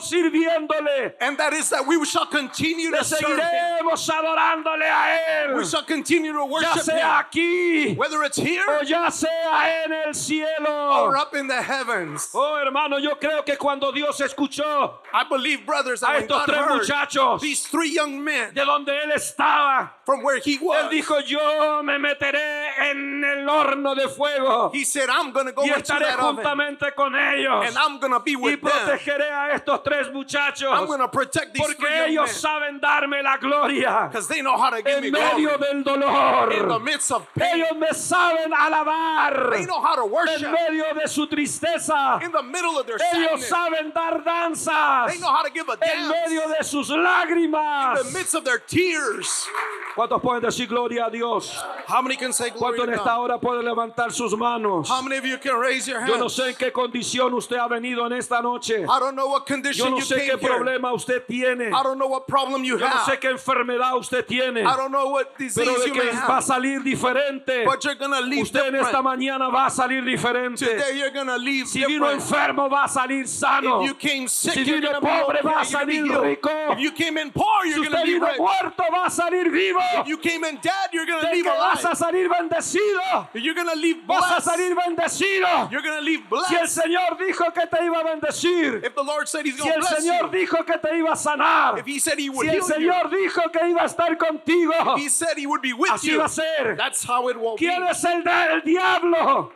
Speaker 1: sirviéndole,
Speaker 2: and that is that we shall continue
Speaker 1: le
Speaker 2: to serve Him."
Speaker 1: seguiremos adorándole a
Speaker 2: We
Speaker 1: Él,
Speaker 2: shall continue to
Speaker 1: ya
Speaker 2: worship
Speaker 1: sea
Speaker 2: Him,
Speaker 1: aquí
Speaker 2: whether it's here
Speaker 1: o ya sea en el cielo.
Speaker 2: or up in the heavens.
Speaker 1: Oh hermano, yo creo que cuando Dios escuchó
Speaker 2: I believe, brothers, that
Speaker 1: a estos tres
Speaker 2: heard
Speaker 1: muchachos
Speaker 2: these three young men
Speaker 1: de donde Él estaba,
Speaker 2: from where He
Speaker 1: Él
Speaker 2: was,
Speaker 1: dijo, yo me meteré en el horno de fuego
Speaker 2: He said, I'm going to go
Speaker 1: y estaré juntamente con ellos
Speaker 2: and I'm to be
Speaker 1: y
Speaker 2: with them.
Speaker 1: protegeré a estos tres muchachos
Speaker 2: I'm going to protect these
Speaker 1: porque ellos
Speaker 2: men
Speaker 1: saben darme la gloria
Speaker 2: because they know how to give me
Speaker 1: en medio
Speaker 2: glory
Speaker 1: del dolor.
Speaker 2: in the midst of pain.
Speaker 1: Ellos me saben alabar
Speaker 2: They know how to
Speaker 1: en
Speaker 2: worship
Speaker 1: medio de su tristeza.
Speaker 2: in the middle of their
Speaker 1: Ellos
Speaker 2: sadness.
Speaker 1: saben dar danzas
Speaker 2: They know how to give a
Speaker 1: en medio
Speaker 2: dance
Speaker 1: de sus
Speaker 2: in
Speaker 1: lágrimas.
Speaker 2: the midst of their tears.
Speaker 1: ¿Cuántos pueden decir gloria a Dios?
Speaker 2: How many can say glory
Speaker 1: ¿Cuántos
Speaker 2: to
Speaker 1: en esta hora pueden levantar sus manos?
Speaker 2: How many of you can raise your
Speaker 1: Yo no
Speaker 2: hands?
Speaker 1: sé en qué condición usted ha venido en esta noche.
Speaker 2: I don't know what
Speaker 1: Yo
Speaker 2: condition
Speaker 1: no
Speaker 2: you
Speaker 1: sé qué
Speaker 2: here.
Speaker 1: problema usted tiene.
Speaker 2: I don't know what problem you
Speaker 1: Yo no sé
Speaker 2: have.
Speaker 1: qué enfermedad usted tiene.
Speaker 2: I don't know what
Speaker 1: Pero
Speaker 2: disease you may
Speaker 1: va a
Speaker 2: have.
Speaker 1: salir diferente.
Speaker 2: But you're gonna leave
Speaker 1: Usted en esta
Speaker 2: different.
Speaker 1: mañana va a salir diferente.
Speaker 2: Today you're gonna leave
Speaker 1: Si vino
Speaker 2: different.
Speaker 1: enfermo va a salir sano.
Speaker 2: If you came sick,
Speaker 1: Si vino pobre va a salir rico.
Speaker 2: If you came in poor,
Speaker 1: Si
Speaker 2: you're
Speaker 1: usted vino
Speaker 2: rich.
Speaker 1: muerto va a salir vivo.
Speaker 2: If you came in dead, you're gonna
Speaker 1: De
Speaker 2: leave
Speaker 1: que vas a salir bendecido.
Speaker 2: You're gonna leave
Speaker 1: Vas a
Speaker 2: blessed.
Speaker 1: salir bendecido.
Speaker 2: You're gonna leave
Speaker 1: Si el
Speaker 2: blessed.
Speaker 1: Señor dijo que te iba a bendecir.
Speaker 2: If the Lord said He's
Speaker 1: Si el Señor
Speaker 2: you.
Speaker 1: dijo que te iba a sanar.
Speaker 2: If He said He would
Speaker 1: Si el
Speaker 2: you.
Speaker 1: Señor dijo que iba a estar contigo.
Speaker 2: If He said He would be with
Speaker 1: Así
Speaker 2: you.
Speaker 1: va a ser.
Speaker 2: That's how it will be.
Speaker 1: ¿Quién es el diablo?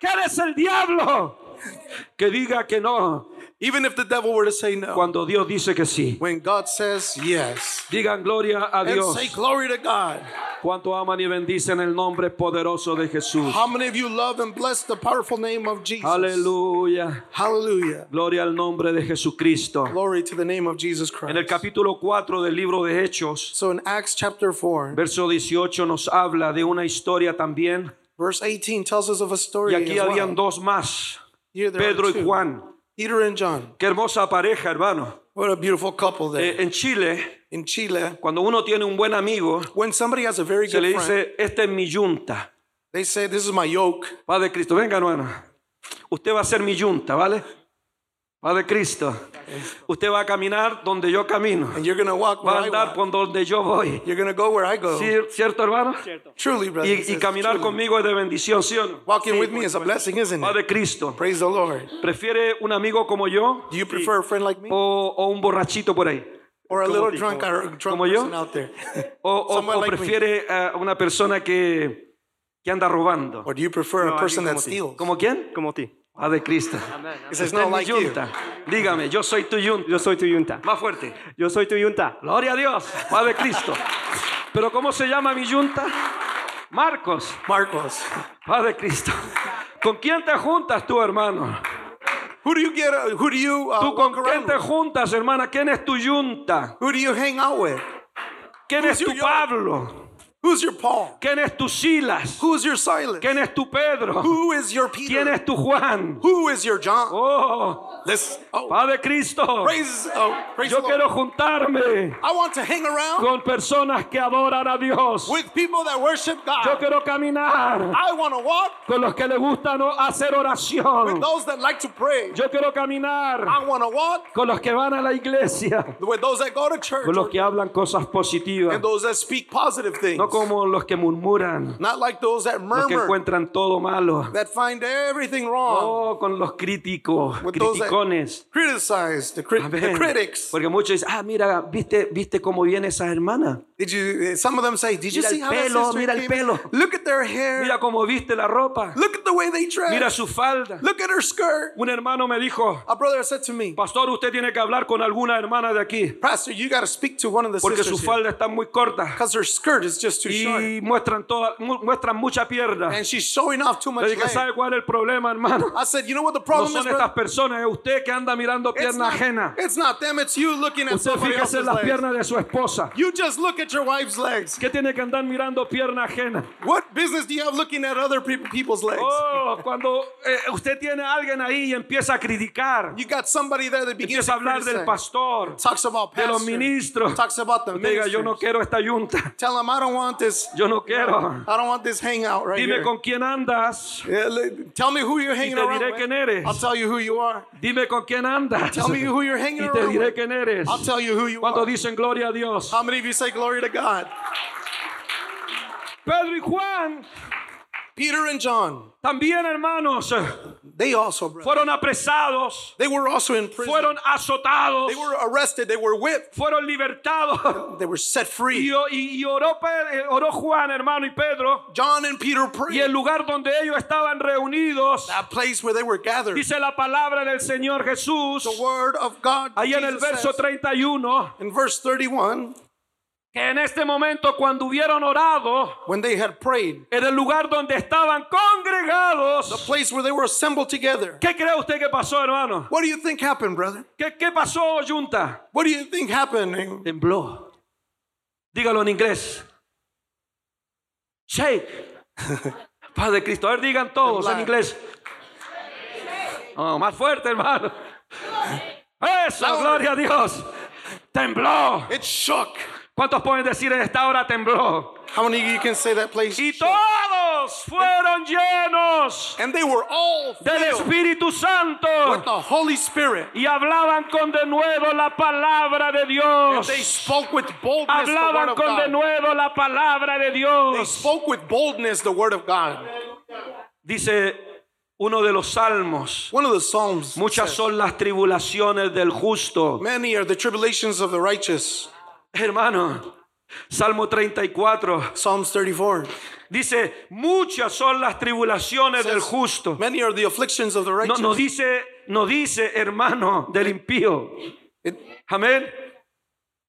Speaker 1: ¿Quién es el diablo? Que diga que no
Speaker 2: Even if the devil were to say no.
Speaker 1: cuando Dios dice que sí.
Speaker 2: When God says yes.
Speaker 1: Digan gloria a
Speaker 2: And
Speaker 1: Dios.
Speaker 2: say glory to God.
Speaker 1: ¿Cuánto aman y bendicen el nombre poderoso de Jesús?
Speaker 2: How many of you love and bless the powerful name of Jesus?
Speaker 1: Aleluya.
Speaker 2: Hallelujah.
Speaker 1: Gloria al nombre de Jesucristo.
Speaker 2: Glory to the name of Jesus
Speaker 1: En el
Speaker 2: Christ.
Speaker 1: capítulo 4 del libro de Hechos,
Speaker 2: So in Acts chapter 4,
Speaker 1: verso 18 nos habla de una historia también.
Speaker 2: verse 18 tells us of a story.
Speaker 1: Y aquí habían
Speaker 2: well.
Speaker 1: dos más, Pedro y Juan.
Speaker 2: Peter and John.
Speaker 1: Qué hermosa pareja, hermano.
Speaker 2: What a beautiful couple there.
Speaker 1: Eh, en Chile,
Speaker 2: in Chile,
Speaker 1: cuando uno tiene un buen amigo,
Speaker 2: when somebody has a very
Speaker 1: se
Speaker 2: good
Speaker 1: le
Speaker 2: friend,
Speaker 1: dice, esta es mi yunta.
Speaker 2: they say, This is my yoke.
Speaker 1: Padre Cristo, venga hermano. Usted va a ser mi yunta, ¿vale? Padre Cristo. Usted va a caminar donde yo camino.
Speaker 2: And you're walk
Speaker 1: Va a andar por donde yo voy.
Speaker 2: You're go where I go.
Speaker 1: ¿Sí- ¿Cierto, hermano?
Speaker 2: Truly, brother.
Speaker 1: Y, y caminar conmigo es de bendición, ¿sí o no?
Speaker 2: Walking with me is a blessing, isn't it?
Speaker 1: Padre Cristo.
Speaker 2: Praise the Lord.
Speaker 1: ¿Prefiere un amigo como yo
Speaker 2: Do you prefer a friend like me?
Speaker 1: o, o un borrachito por ahí?
Speaker 2: Or a little drunk, or a drunk
Speaker 1: Como yo?
Speaker 2: out there?
Speaker 1: ¿O, o- o
Speaker 2: like
Speaker 1: prefiere a una persona que, que anda robando?
Speaker 2: Or do you prefer a person that
Speaker 3: como ti.
Speaker 2: steals?
Speaker 1: ¿Como quién?
Speaker 3: Como ti.
Speaker 1: Padre Cristo.
Speaker 2: He says,
Speaker 1: Usted
Speaker 2: no,
Speaker 1: es mi
Speaker 2: like you.
Speaker 1: yunta. Dígame, yo soy tu yunta.
Speaker 3: Yo soy tu yunta.
Speaker 1: Más fuerte.
Speaker 3: Yo soy tu yunta.
Speaker 1: Gloria a Dios. Padre Cristo. ¿Pero cómo se llama mi yunta? Marcos.
Speaker 2: Marcos.
Speaker 1: Padre Cristo. ¿Con quién te juntas tú, hermano?
Speaker 2: Who do you get? Who do you uh,
Speaker 1: ¿Tú con quién te juntas, hermana? ¿Quién es tu yunta?
Speaker 2: Who do you hang out with?
Speaker 1: ¿Quién es tu Pablo?
Speaker 2: Who's your Paul?
Speaker 1: ¿Quién es tu Silas?
Speaker 2: Who's your Silas?
Speaker 1: ¿Quién es tu Pedro?
Speaker 2: Who is your Peter?
Speaker 1: ¿Quién es tu Juan?
Speaker 2: Who is your John?
Speaker 1: Oh,
Speaker 2: This. Oh,
Speaker 1: Padre Cristo.
Speaker 2: praise. Oh, praise
Speaker 1: Yo quiero juntarme
Speaker 2: I want to hang around
Speaker 1: con personas que adoran a Dios.
Speaker 2: with people that worship
Speaker 1: Yo
Speaker 2: God.
Speaker 1: quiero caminar
Speaker 2: I want to walk
Speaker 1: con los que les gusta no hacer
Speaker 2: with
Speaker 1: oración.
Speaker 2: those that like to pray.
Speaker 1: Yo quiero caminar
Speaker 2: I want to walk
Speaker 1: con los que van a la iglesia,
Speaker 2: with those that go to church
Speaker 1: con los que hablan cosas positivas,
Speaker 2: and those that speak positive things.
Speaker 1: no como los que murmuran,
Speaker 2: Not like those that
Speaker 1: los que
Speaker 2: murmur,
Speaker 1: encuentran todo malo.
Speaker 2: that find everything wrong.
Speaker 1: Oh, con los críticos,
Speaker 2: With
Speaker 1: criticones.
Speaker 2: criticize the, cri- the critics.
Speaker 1: Porque muchos dicen, ah, mira, viste, viste cómo viene esa hermana.
Speaker 2: Did you? Some of them say, "Did you
Speaker 1: Mira
Speaker 2: see
Speaker 1: el
Speaker 2: how
Speaker 1: pelo,
Speaker 2: sister
Speaker 1: mira el pelo.
Speaker 2: Look at their hair.
Speaker 1: Mira cómo viste la ropa.
Speaker 2: Look at the way they dress.
Speaker 1: Mira su falda.
Speaker 2: Look at her skirt."
Speaker 1: Un hermano me dijo,
Speaker 2: A brother said to me,
Speaker 1: pastor, usted tiene que hablar con alguna hermana de aquí,
Speaker 2: "Pastor, you got to speak to one of the
Speaker 1: porque su
Speaker 2: sisters
Speaker 1: falda está muy corta
Speaker 2: because her skirt is just too short,
Speaker 1: y muestran toda, mu- muestran mucha pierna.
Speaker 2: and she's showing off too much
Speaker 1: Le dije,
Speaker 2: leg."
Speaker 1: ¿sabe cuál es el problema, hermano?
Speaker 2: I said, "You know what the
Speaker 1: No
Speaker 2: problem
Speaker 1: son
Speaker 2: is,
Speaker 1: estas personas, es usted que anda mirando
Speaker 2: It's
Speaker 1: pierna
Speaker 2: not,
Speaker 1: ajena.
Speaker 2: it's not them. It's you looking at
Speaker 1: Usted fíjese en las piernas de su esposa.
Speaker 2: You just look at your wife's legs.
Speaker 1: ¿Qué tiene que andar mirando pierna ajena?
Speaker 2: What business do you have looking at other peop- people's legs?
Speaker 1: Oh, cuando eh, usted tiene a alguien ahí y empieza a criticar,
Speaker 2: You got somebody there that begins
Speaker 1: empieza a hablar del pastor,
Speaker 2: talks about
Speaker 1: de los
Speaker 2: pastor,
Speaker 1: ministros.
Speaker 2: talks about the
Speaker 1: diga, yo no quiero esta yunta.
Speaker 2: Tell him I don't want this.
Speaker 1: Yo no quiero.
Speaker 2: I don't want this hangout right
Speaker 1: Dime
Speaker 2: here.
Speaker 1: con quién andas.
Speaker 2: Yeah, tell me who you're hanging around with. I'll tell you who you are.
Speaker 1: Dime con quién andas.
Speaker 2: Tell me who you're hanging around with. I'll tell you who you
Speaker 1: Cuando
Speaker 2: are.
Speaker 1: dicen gloria a Dios.
Speaker 2: How many of you say glory to God?
Speaker 1: Pedro y Juan,
Speaker 2: Peter and John,
Speaker 1: también hermanos,
Speaker 2: they also, brother,
Speaker 1: fueron apresados,
Speaker 2: they were also in prison.
Speaker 1: fueron azotados,
Speaker 2: They were arrested. They were whipped.
Speaker 1: fueron libertados.
Speaker 2: They were set free.
Speaker 1: y- y oró, Pe- oró Juan, hermano, y Pedro.
Speaker 2: John and Peter
Speaker 1: Y el
Speaker 2: prayed.
Speaker 1: lugar donde ellos estaban reunidos,
Speaker 2: That place where they were gathered.
Speaker 1: dice la palabra del Señor Jesús,
Speaker 2: The word of God.
Speaker 1: ahí en el verso
Speaker 2: says,
Speaker 1: 31,
Speaker 2: in verse 31,
Speaker 1: que en este momento cuando hubieron orado,
Speaker 2: when they had prayed,
Speaker 1: en el lugar donde estaban
Speaker 2: the
Speaker 1: congregados,
Speaker 2: place where they were assembled together.
Speaker 1: ¿qué cree usted que pasó, hermano?
Speaker 2: What do you think happened, brother?
Speaker 1: ¿Qué, qué pasó, Junta?
Speaker 2: What do you think happened?
Speaker 1: Tembló. Dígalo en inglés. Shake. Padre Cristo. A ver, digan todos en inglés. Oh, más fuerte, hermano. Eso,
Speaker 2: Louder.
Speaker 1: gloria a Dios. Tembló.
Speaker 2: It shook.
Speaker 1: ¿Cuántos pueden decir en esta hora tembló?
Speaker 2: How many of you can say that place?
Speaker 1: Y todos fueron llenos
Speaker 2: And they were all
Speaker 1: del Espíritu Santo
Speaker 2: with the Holy Spirit.
Speaker 1: y hablaban con de nuevo la palabra de
Speaker 2: And
Speaker 1: Dios.
Speaker 2: they spoke with boldness the word
Speaker 1: Hablaban
Speaker 2: of
Speaker 1: con de
Speaker 2: God.
Speaker 1: nuevo la palabra de
Speaker 2: They
Speaker 1: Dios.
Speaker 2: spoke with boldness the word of God.
Speaker 1: Dice uno de los salmos,
Speaker 2: One of the Psalms.
Speaker 1: muchas
Speaker 2: says,
Speaker 1: son las tribulaciones del justo.
Speaker 2: Many are the tribulations of the righteous.
Speaker 1: Hermano, Salmo 34
Speaker 2: Psalms 34.
Speaker 1: dice, muchas son las tribulaciones del justo.
Speaker 2: Many are the afflictions of the
Speaker 1: No,
Speaker 2: righteous.
Speaker 1: no dice, no dice, hermano, del impío. Amén.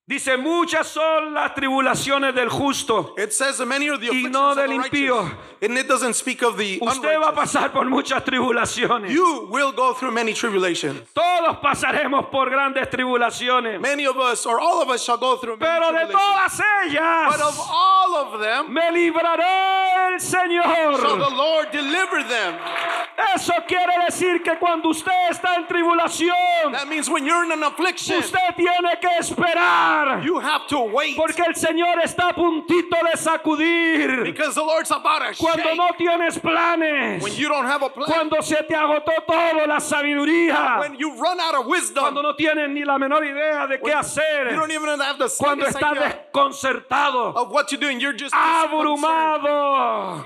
Speaker 1: Dice, muchas son las tribulaciones del justo.
Speaker 2: it says that many are the
Speaker 1: Y no
Speaker 2: the
Speaker 1: del impío.
Speaker 2: And it doesn't speak of the
Speaker 1: Usted va a pasar por muchas tribulaciones.
Speaker 2: You will go through many tribulations.
Speaker 1: Todos pasaremos por grandes tribulaciones.
Speaker 2: Many of us, or all of us, shall go through many
Speaker 1: Pero de todas
Speaker 2: But of
Speaker 1: ellas
Speaker 2: all of them,
Speaker 1: me librará el
Speaker 2: shall the
Speaker 1: Señor.
Speaker 2: Lord deliver them.
Speaker 1: Eso quiere decir que cuando usted está en tribulación,
Speaker 2: That means when you're in an affliction,
Speaker 1: usted tiene que esperar.
Speaker 2: You have to wait
Speaker 1: Porque el Señor está a puntito de sacudir.
Speaker 2: because the Lord's about to
Speaker 1: Cuando
Speaker 2: shake.
Speaker 1: no tienes planes.
Speaker 2: When you don't have a plan,
Speaker 1: Cuando se te agotó todo la sabiduría.
Speaker 2: when you run out of wisdom,
Speaker 1: Cuando no tienes ni la menor idea de qué
Speaker 2: you
Speaker 1: hacer.
Speaker 2: don't even have the
Speaker 1: Cuando estás desconcertado.
Speaker 2: of what you're doing. You're just concerned.
Speaker 1: Abrumado.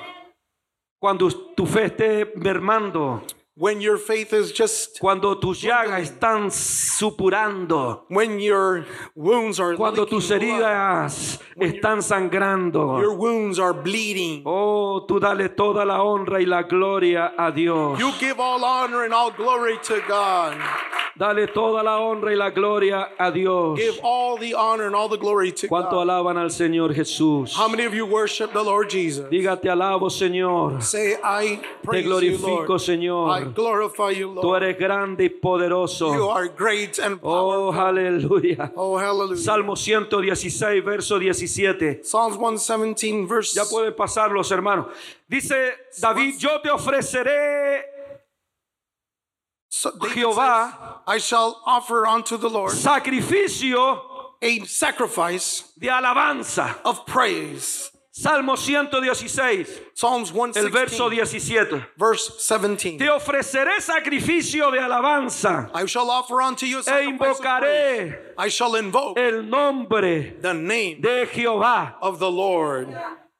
Speaker 1: Cuando tu fe esté mermando.
Speaker 2: When your faith is just,
Speaker 1: Cuando tus llagas están supurando.
Speaker 2: when your wounds are
Speaker 1: Cuando tus
Speaker 2: blood,
Speaker 1: heridas están sangrando.
Speaker 2: your wounds are bleeding.
Speaker 1: Oh, tú dale toda la honra y la gloria a Dios.
Speaker 2: You give all honor and all glory to God.
Speaker 1: Dale toda la honra y la gloria a Dios.
Speaker 2: Give all the honor and all the glory to
Speaker 1: ¿Cuánto
Speaker 2: God.
Speaker 1: alaban al Señor Jesús?
Speaker 2: How many of you worship the Lord Jesus?
Speaker 1: Diga, te alabo, Señor.
Speaker 2: Say, I
Speaker 1: Te
Speaker 2: praise you,
Speaker 1: glorifico,
Speaker 2: Lord.
Speaker 1: Señor.
Speaker 2: I glorify you,
Speaker 1: Tú
Speaker 2: Lord.
Speaker 1: eres grande y
Speaker 2: You
Speaker 1: poderoso.
Speaker 2: are great and.
Speaker 1: Oh, aleluya.
Speaker 2: Oh, hallelujah.
Speaker 1: Salmo 116, verso 17.
Speaker 2: Psalms 117, verse.
Speaker 1: Ya pueden pasar los hermanos. Dice David, yo te ofreceré,
Speaker 2: So
Speaker 1: Jehová.
Speaker 2: says, I shall offer unto the Lord
Speaker 1: sacrificio
Speaker 2: a sacrifice
Speaker 1: de alabanza.
Speaker 2: of praise.
Speaker 1: Salmo 116,
Speaker 2: Psalms
Speaker 1: el verso
Speaker 2: 116,
Speaker 1: 17.
Speaker 2: verse 17.
Speaker 1: Te ofreceré sacrificio de alabanza
Speaker 2: I shall offer unto you
Speaker 1: e invocaré
Speaker 2: I shall invoke
Speaker 1: el nombre
Speaker 2: the name
Speaker 1: de Jehová.
Speaker 2: of the Lord.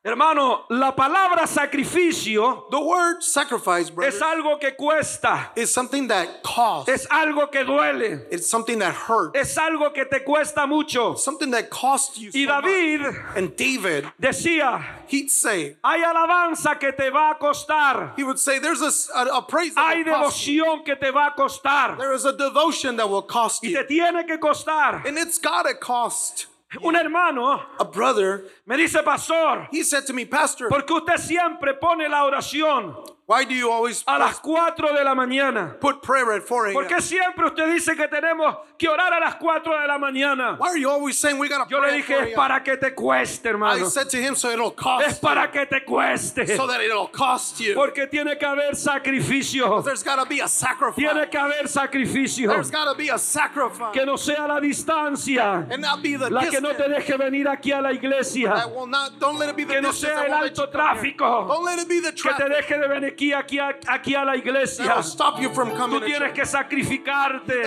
Speaker 1: Hermano, la palabra sacrificio
Speaker 2: The word sacrifice, brother,
Speaker 1: es algo que cuesta,
Speaker 2: is something that costs.
Speaker 1: es algo que duele,
Speaker 2: It's something that hurts.
Speaker 1: es algo que te cuesta mucho.
Speaker 2: Something that costs you
Speaker 1: Y
Speaker 2: so much.
Speaker 1: David
Speaker 2: And David,
Speaker 1: decía,
Speaker 2: he'd say,
Speaker 1: hay alabanza que te va a costar,
Speaker 2: he would say, there's a, a- a praise that
Speaker 1: hay devoción que te va a costar
Speaker 2: There is a devotion that will cost
Speaker 1: y
Speaker 2: you.
Speaker 1: te tiene que costar.
Speaker 2: And it's gotta cost.
Speaker 1: Un hermano.
Speaker 2: A brother,
Speaker 1: me dice, pastor,
Speaker 2: he said to me, Pastor,
Speaker 1: porque usted siempre pone la oración
Speaker 2: why do you always
Speaker 1: a las 4 de la mañana.
Speaker 2: put prayer at 4
Speaker 1: ¿Por qué siempre usted dice que tenemos que orar a las 4 de la mañana?
Speaker 2: Why are you always saying we gotta
Speaker 1: Yo le
Speaker 2: pray at
Speaker 1: dije,
Speaker 2: 4
Speaker 1: es para que te cueste,
Speaker 2: I
Speaker 1: hermano.
Speaker 2: said to him, so it'll
Speaker 1: Es
Speaker 2: cost
Speaker 1: para
Speaker 2: you,
Speaker 1: que te cueste.
Speaker 2: so that it'll cost you.
Speaker 1: Porque tiene que haber sacrificio.
Speaker 2: There's gotta be a sacrifice.
Speaker 1: Tiene que haber sacrificio.
Speaker 2: There's gotta be a sacrifice.
Speaker 1: Que no sea la distancia
Speaker 2: And not be the
Speaker 1: la que no te
Speaker 2: distance.
Speaker 1: deje venir aquí a la iglesia.
Speaker 2: That will not, don't let it be the
Speaker 1: Que no
Speaker 2: distance
Speaker 1: sea el alto tráfico.
Speaker 2: Don't let it be the
Speaker 1: Que te
Speaker 2: traffic
Speaker 1: deje de venir aquí, aquí, aquí a la iglesia.
Speaker 2: will stop you from coming
Speaker 1: Tú tienes que sacrificarte.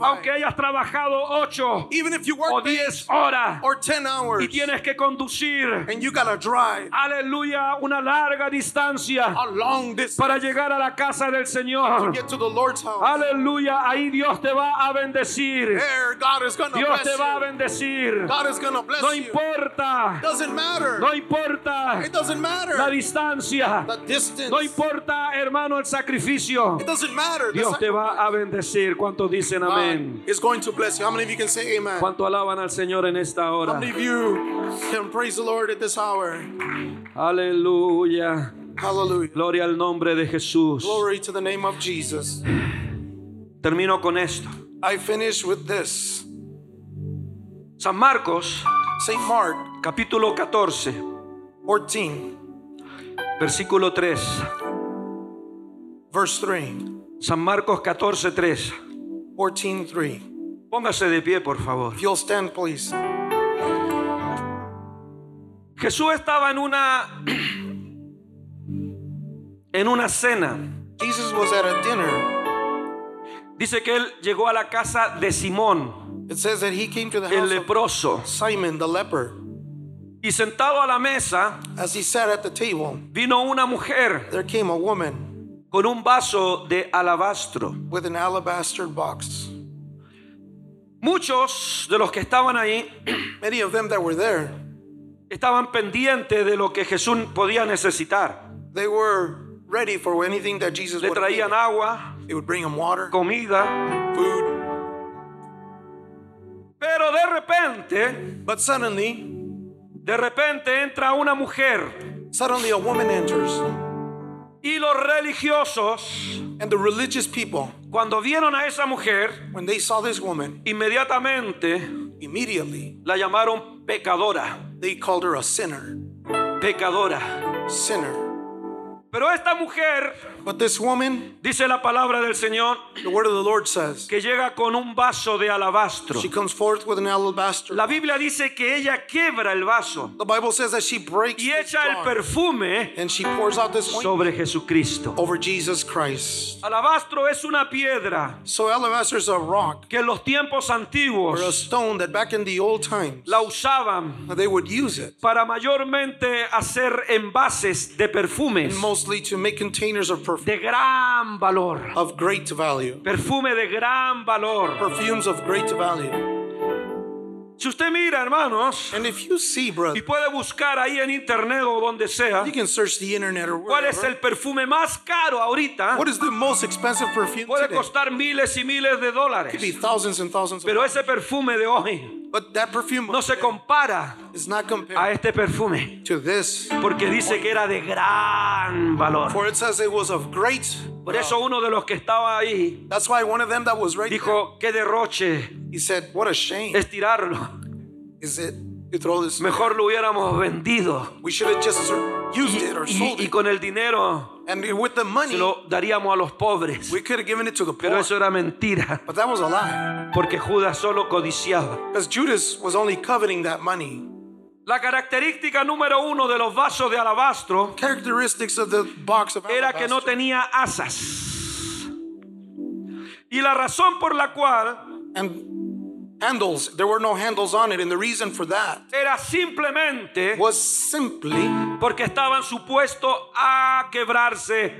Speaker 1: Aunque hayas trabajado 8
Speaker 2: Even if you
Speaker 1: o
Speaker 2: work
Speaker 1: 10 horas
Speaker 2: or 10 hours
Speaker 1: y tienes que conducir.
Speaker 2: and you gotta drive
Speaker 1: Aleluya, una larga distancia para llegar a la casa del
Speaker 2: to
Speaker 1: Señor.
Speaker 2: get to the Lord's house.
Speaker 1: Aleluya, ahí Dios te va a bendecir.
Speaker 2: There, God is gonna
Speaker 1: Dios
Speaker 2: bless
Speaker 1: te va a
Speaker 2: you.
Speaker 1: bendecir. No importa,
Speaker 2: Doesn't matter.
Speaker 1: no importa
Speaker 2: It doesn't matter.
Speaker 1: la distancia.
Speaker 2: The distance.
Speaker 1: No importa, hermano, el sacrificio.
Speaker 2: It doesn't matter.
Speaker 1: Dios te va a bendecir. ¿Cuántos dicen amén?
Speaker 2: Is going to bless you. How many of you can say amen?
Speaker 1: ¿Cuánto alaban al Señor en esta
Speaker 2: How
Speaker 1: hora?
Speaker 2: many of you can praise the Lord at this hour?
Speaker 1: Aleluya.
Speaker 2: Hallelujah.
Speaker 1: Gloria al nombre de Jesús.
Speaker 2: Glory to the name of Jesus.
Speaker 1: Termino con esto.
Speaker 2: I finish with this.
Speaker 1: San Marcos,
Speaker 2: St. Mark
Speaker 1: capítulo 14,
Speaker 2: 14,
Speaker 1: versículo 3.
Speaker 2: verse 3.
Speaker 1: San Marcos 14, 3.
Speaker 2: 14, 3.
Speaker 1: Póngase de pie, por favor.
Speaker 2: If you'll stand, please.
Speaker 1: Jesús estaba en una en una cena.
Speaker 2: Jesus was at a dinner.
Speaker 1: Dice que él llegó a la casa de Simón,
Speaker 2: It says that he came to the
Speaker 1: el
Speaker 2: of
Speaker 1: leproso,
Speaker 2: Simon the leper.
Speaker 1: Y sentado a la mesa
Speaker 2: As he sat at the table,
Speaker 1: vino una mujer
Speaker 2: there came a woman
Speaker 1: con un vaso de alabastro.
Speaker 2: with an alabaster box.
Speaker 1: Muchos de los que estaban ahí
Speaker 2: Many of them that were there,
Speaker 1: estaban pendientes de lo que Jesús podía necesitar.
Speaker 2: they were ready for anything that Jesus
Speaker 1: Le
Speaker 2: would
Speaker 1: traían
Speaker 2: need.
Speaker 1: agua,
Speaker 2: He would bring them water,
Speaker 1: comida,
Speaker 2: food.
Speaker 1: pero de repente,
Speaker 2: But suddenly,
Speaker 1: de repente entra una mujer
Speaker 2: suddenly a woman enters.
Speaker 1: y los religiosos,
Speaker 2: And the religious people,
Speaker 1: cuando vieron a esa mujer,
Speaker 2: when they saw this woman,
Speaker 1: inmediatamente
Speaker 2: immediately
Speaker 1: la llamaron pecadora,
Speaker 2: they called her a sinner.
Speaker 1: pecadora.
Speaker 2: Sinner.
Speaker 1: Pero esta mujer,
Speaker 2: But this woman,
Speaker 1: dice la palabra del Señor,
Speaker 2: the word of the Lord says,
Speaker 1: que llega con un vaso de alabastro.
Speaker 2: she comes forth with an alabaster.
Speaker 1: La Biblia dice que ella quiebra el vaso
Speaker 2: The Bible says that she breaks
Speaker 1: y echa el perfume
Speaker 2: and she pours out this
Speaker 1: sobre Jesucristo.
Speaker 2: over Jesus Christ.
Speaker 1: Alabastro es una piedra
Speaker 2: So alabaster is a rock
Speaker 1: que en los tiempos
Speaker 2: or a
Speaker 1: antiguos
Speaker 2: stone that back in the old times
Speaker 1: la usaban
Speaker 2: they would use it
Speaker 1: para mayormente hacer envases de perfumes
Speaker 2: mostly to make containers of perfume
Speaker 1: de gran valor.
Speaker 2: of great value.
Speaker 1: Perfume de gran valor.
Speaker 2: Perfumes of great value.
Speaker 1: Si usted mira, hermanos,
Speaker 2: And if you see,
Speaker 1: y
Speaker 2: brother,
Speaker 1: puede buscar ahí en internet o donde sea,
Speaker 2: you can search the internet or
Speaker 1: cuál es el perfume más caro ahorita,
Speaker 2: What is the most expensive perfume
Speaker 1: puede
Speaker 2: today?
Speaker 1: costar miles y miles de dólares.
Speaker 2: Could be thousands and thousands of
Speaker 1: Pero ese perfume de hoy
Speaker 2: But that perfume
Speaker 1: no se compara
Speaker 2: is not
Speaker 1: a este perfume,
Speaker 2: to this.
Speaker 1: porque dice que era de gran valor.
Speaker 2: For it says it was of great.
Speaker 1: Por eso uno de los que estaba ahí
Speaker 2: That's why one of them that was right there,
Speaker 1: dijo, qué derroche
Speaker 2: he said, What a shame
Speaker 1: es tirarlo.
Speaker 2: is it.
Speaker 1: Mejor lo hubiéramos vendido.
Speaker 2: We should have just used it or
Speaker 1: Y,
Speaker 2: sold
Speaker 1: y
Speaker 2: it.
Speaker 1: con el dinero
Speaker 2: And with the
Speaker 1: se
Speaker 2: money,
Speaker 1: lo daríamos a los pobres.
Speaker 2: we could have given it to the
Speaker 1: Pero
Speaker 2: poor.
Speaker 1: eso era mentira,
Speaker 2: But that was a lie.
Speaker 1: porque Judas solo codiciaba.
Speaker 2: Because Judas was only coveting that money.
Speaker 1: La característica número uno de los vasos de alabastro
Speaker 2: Characteristics of the box of
Speaker 1: era que no tenía asas. Y la razón por la cual
Speaker 2: And handles, there were no handles on it. And the reason for that
Speaker 1: era simplemente
Speaker 2: was simply
Speaker 1: porque estaban supuestos a quebrarse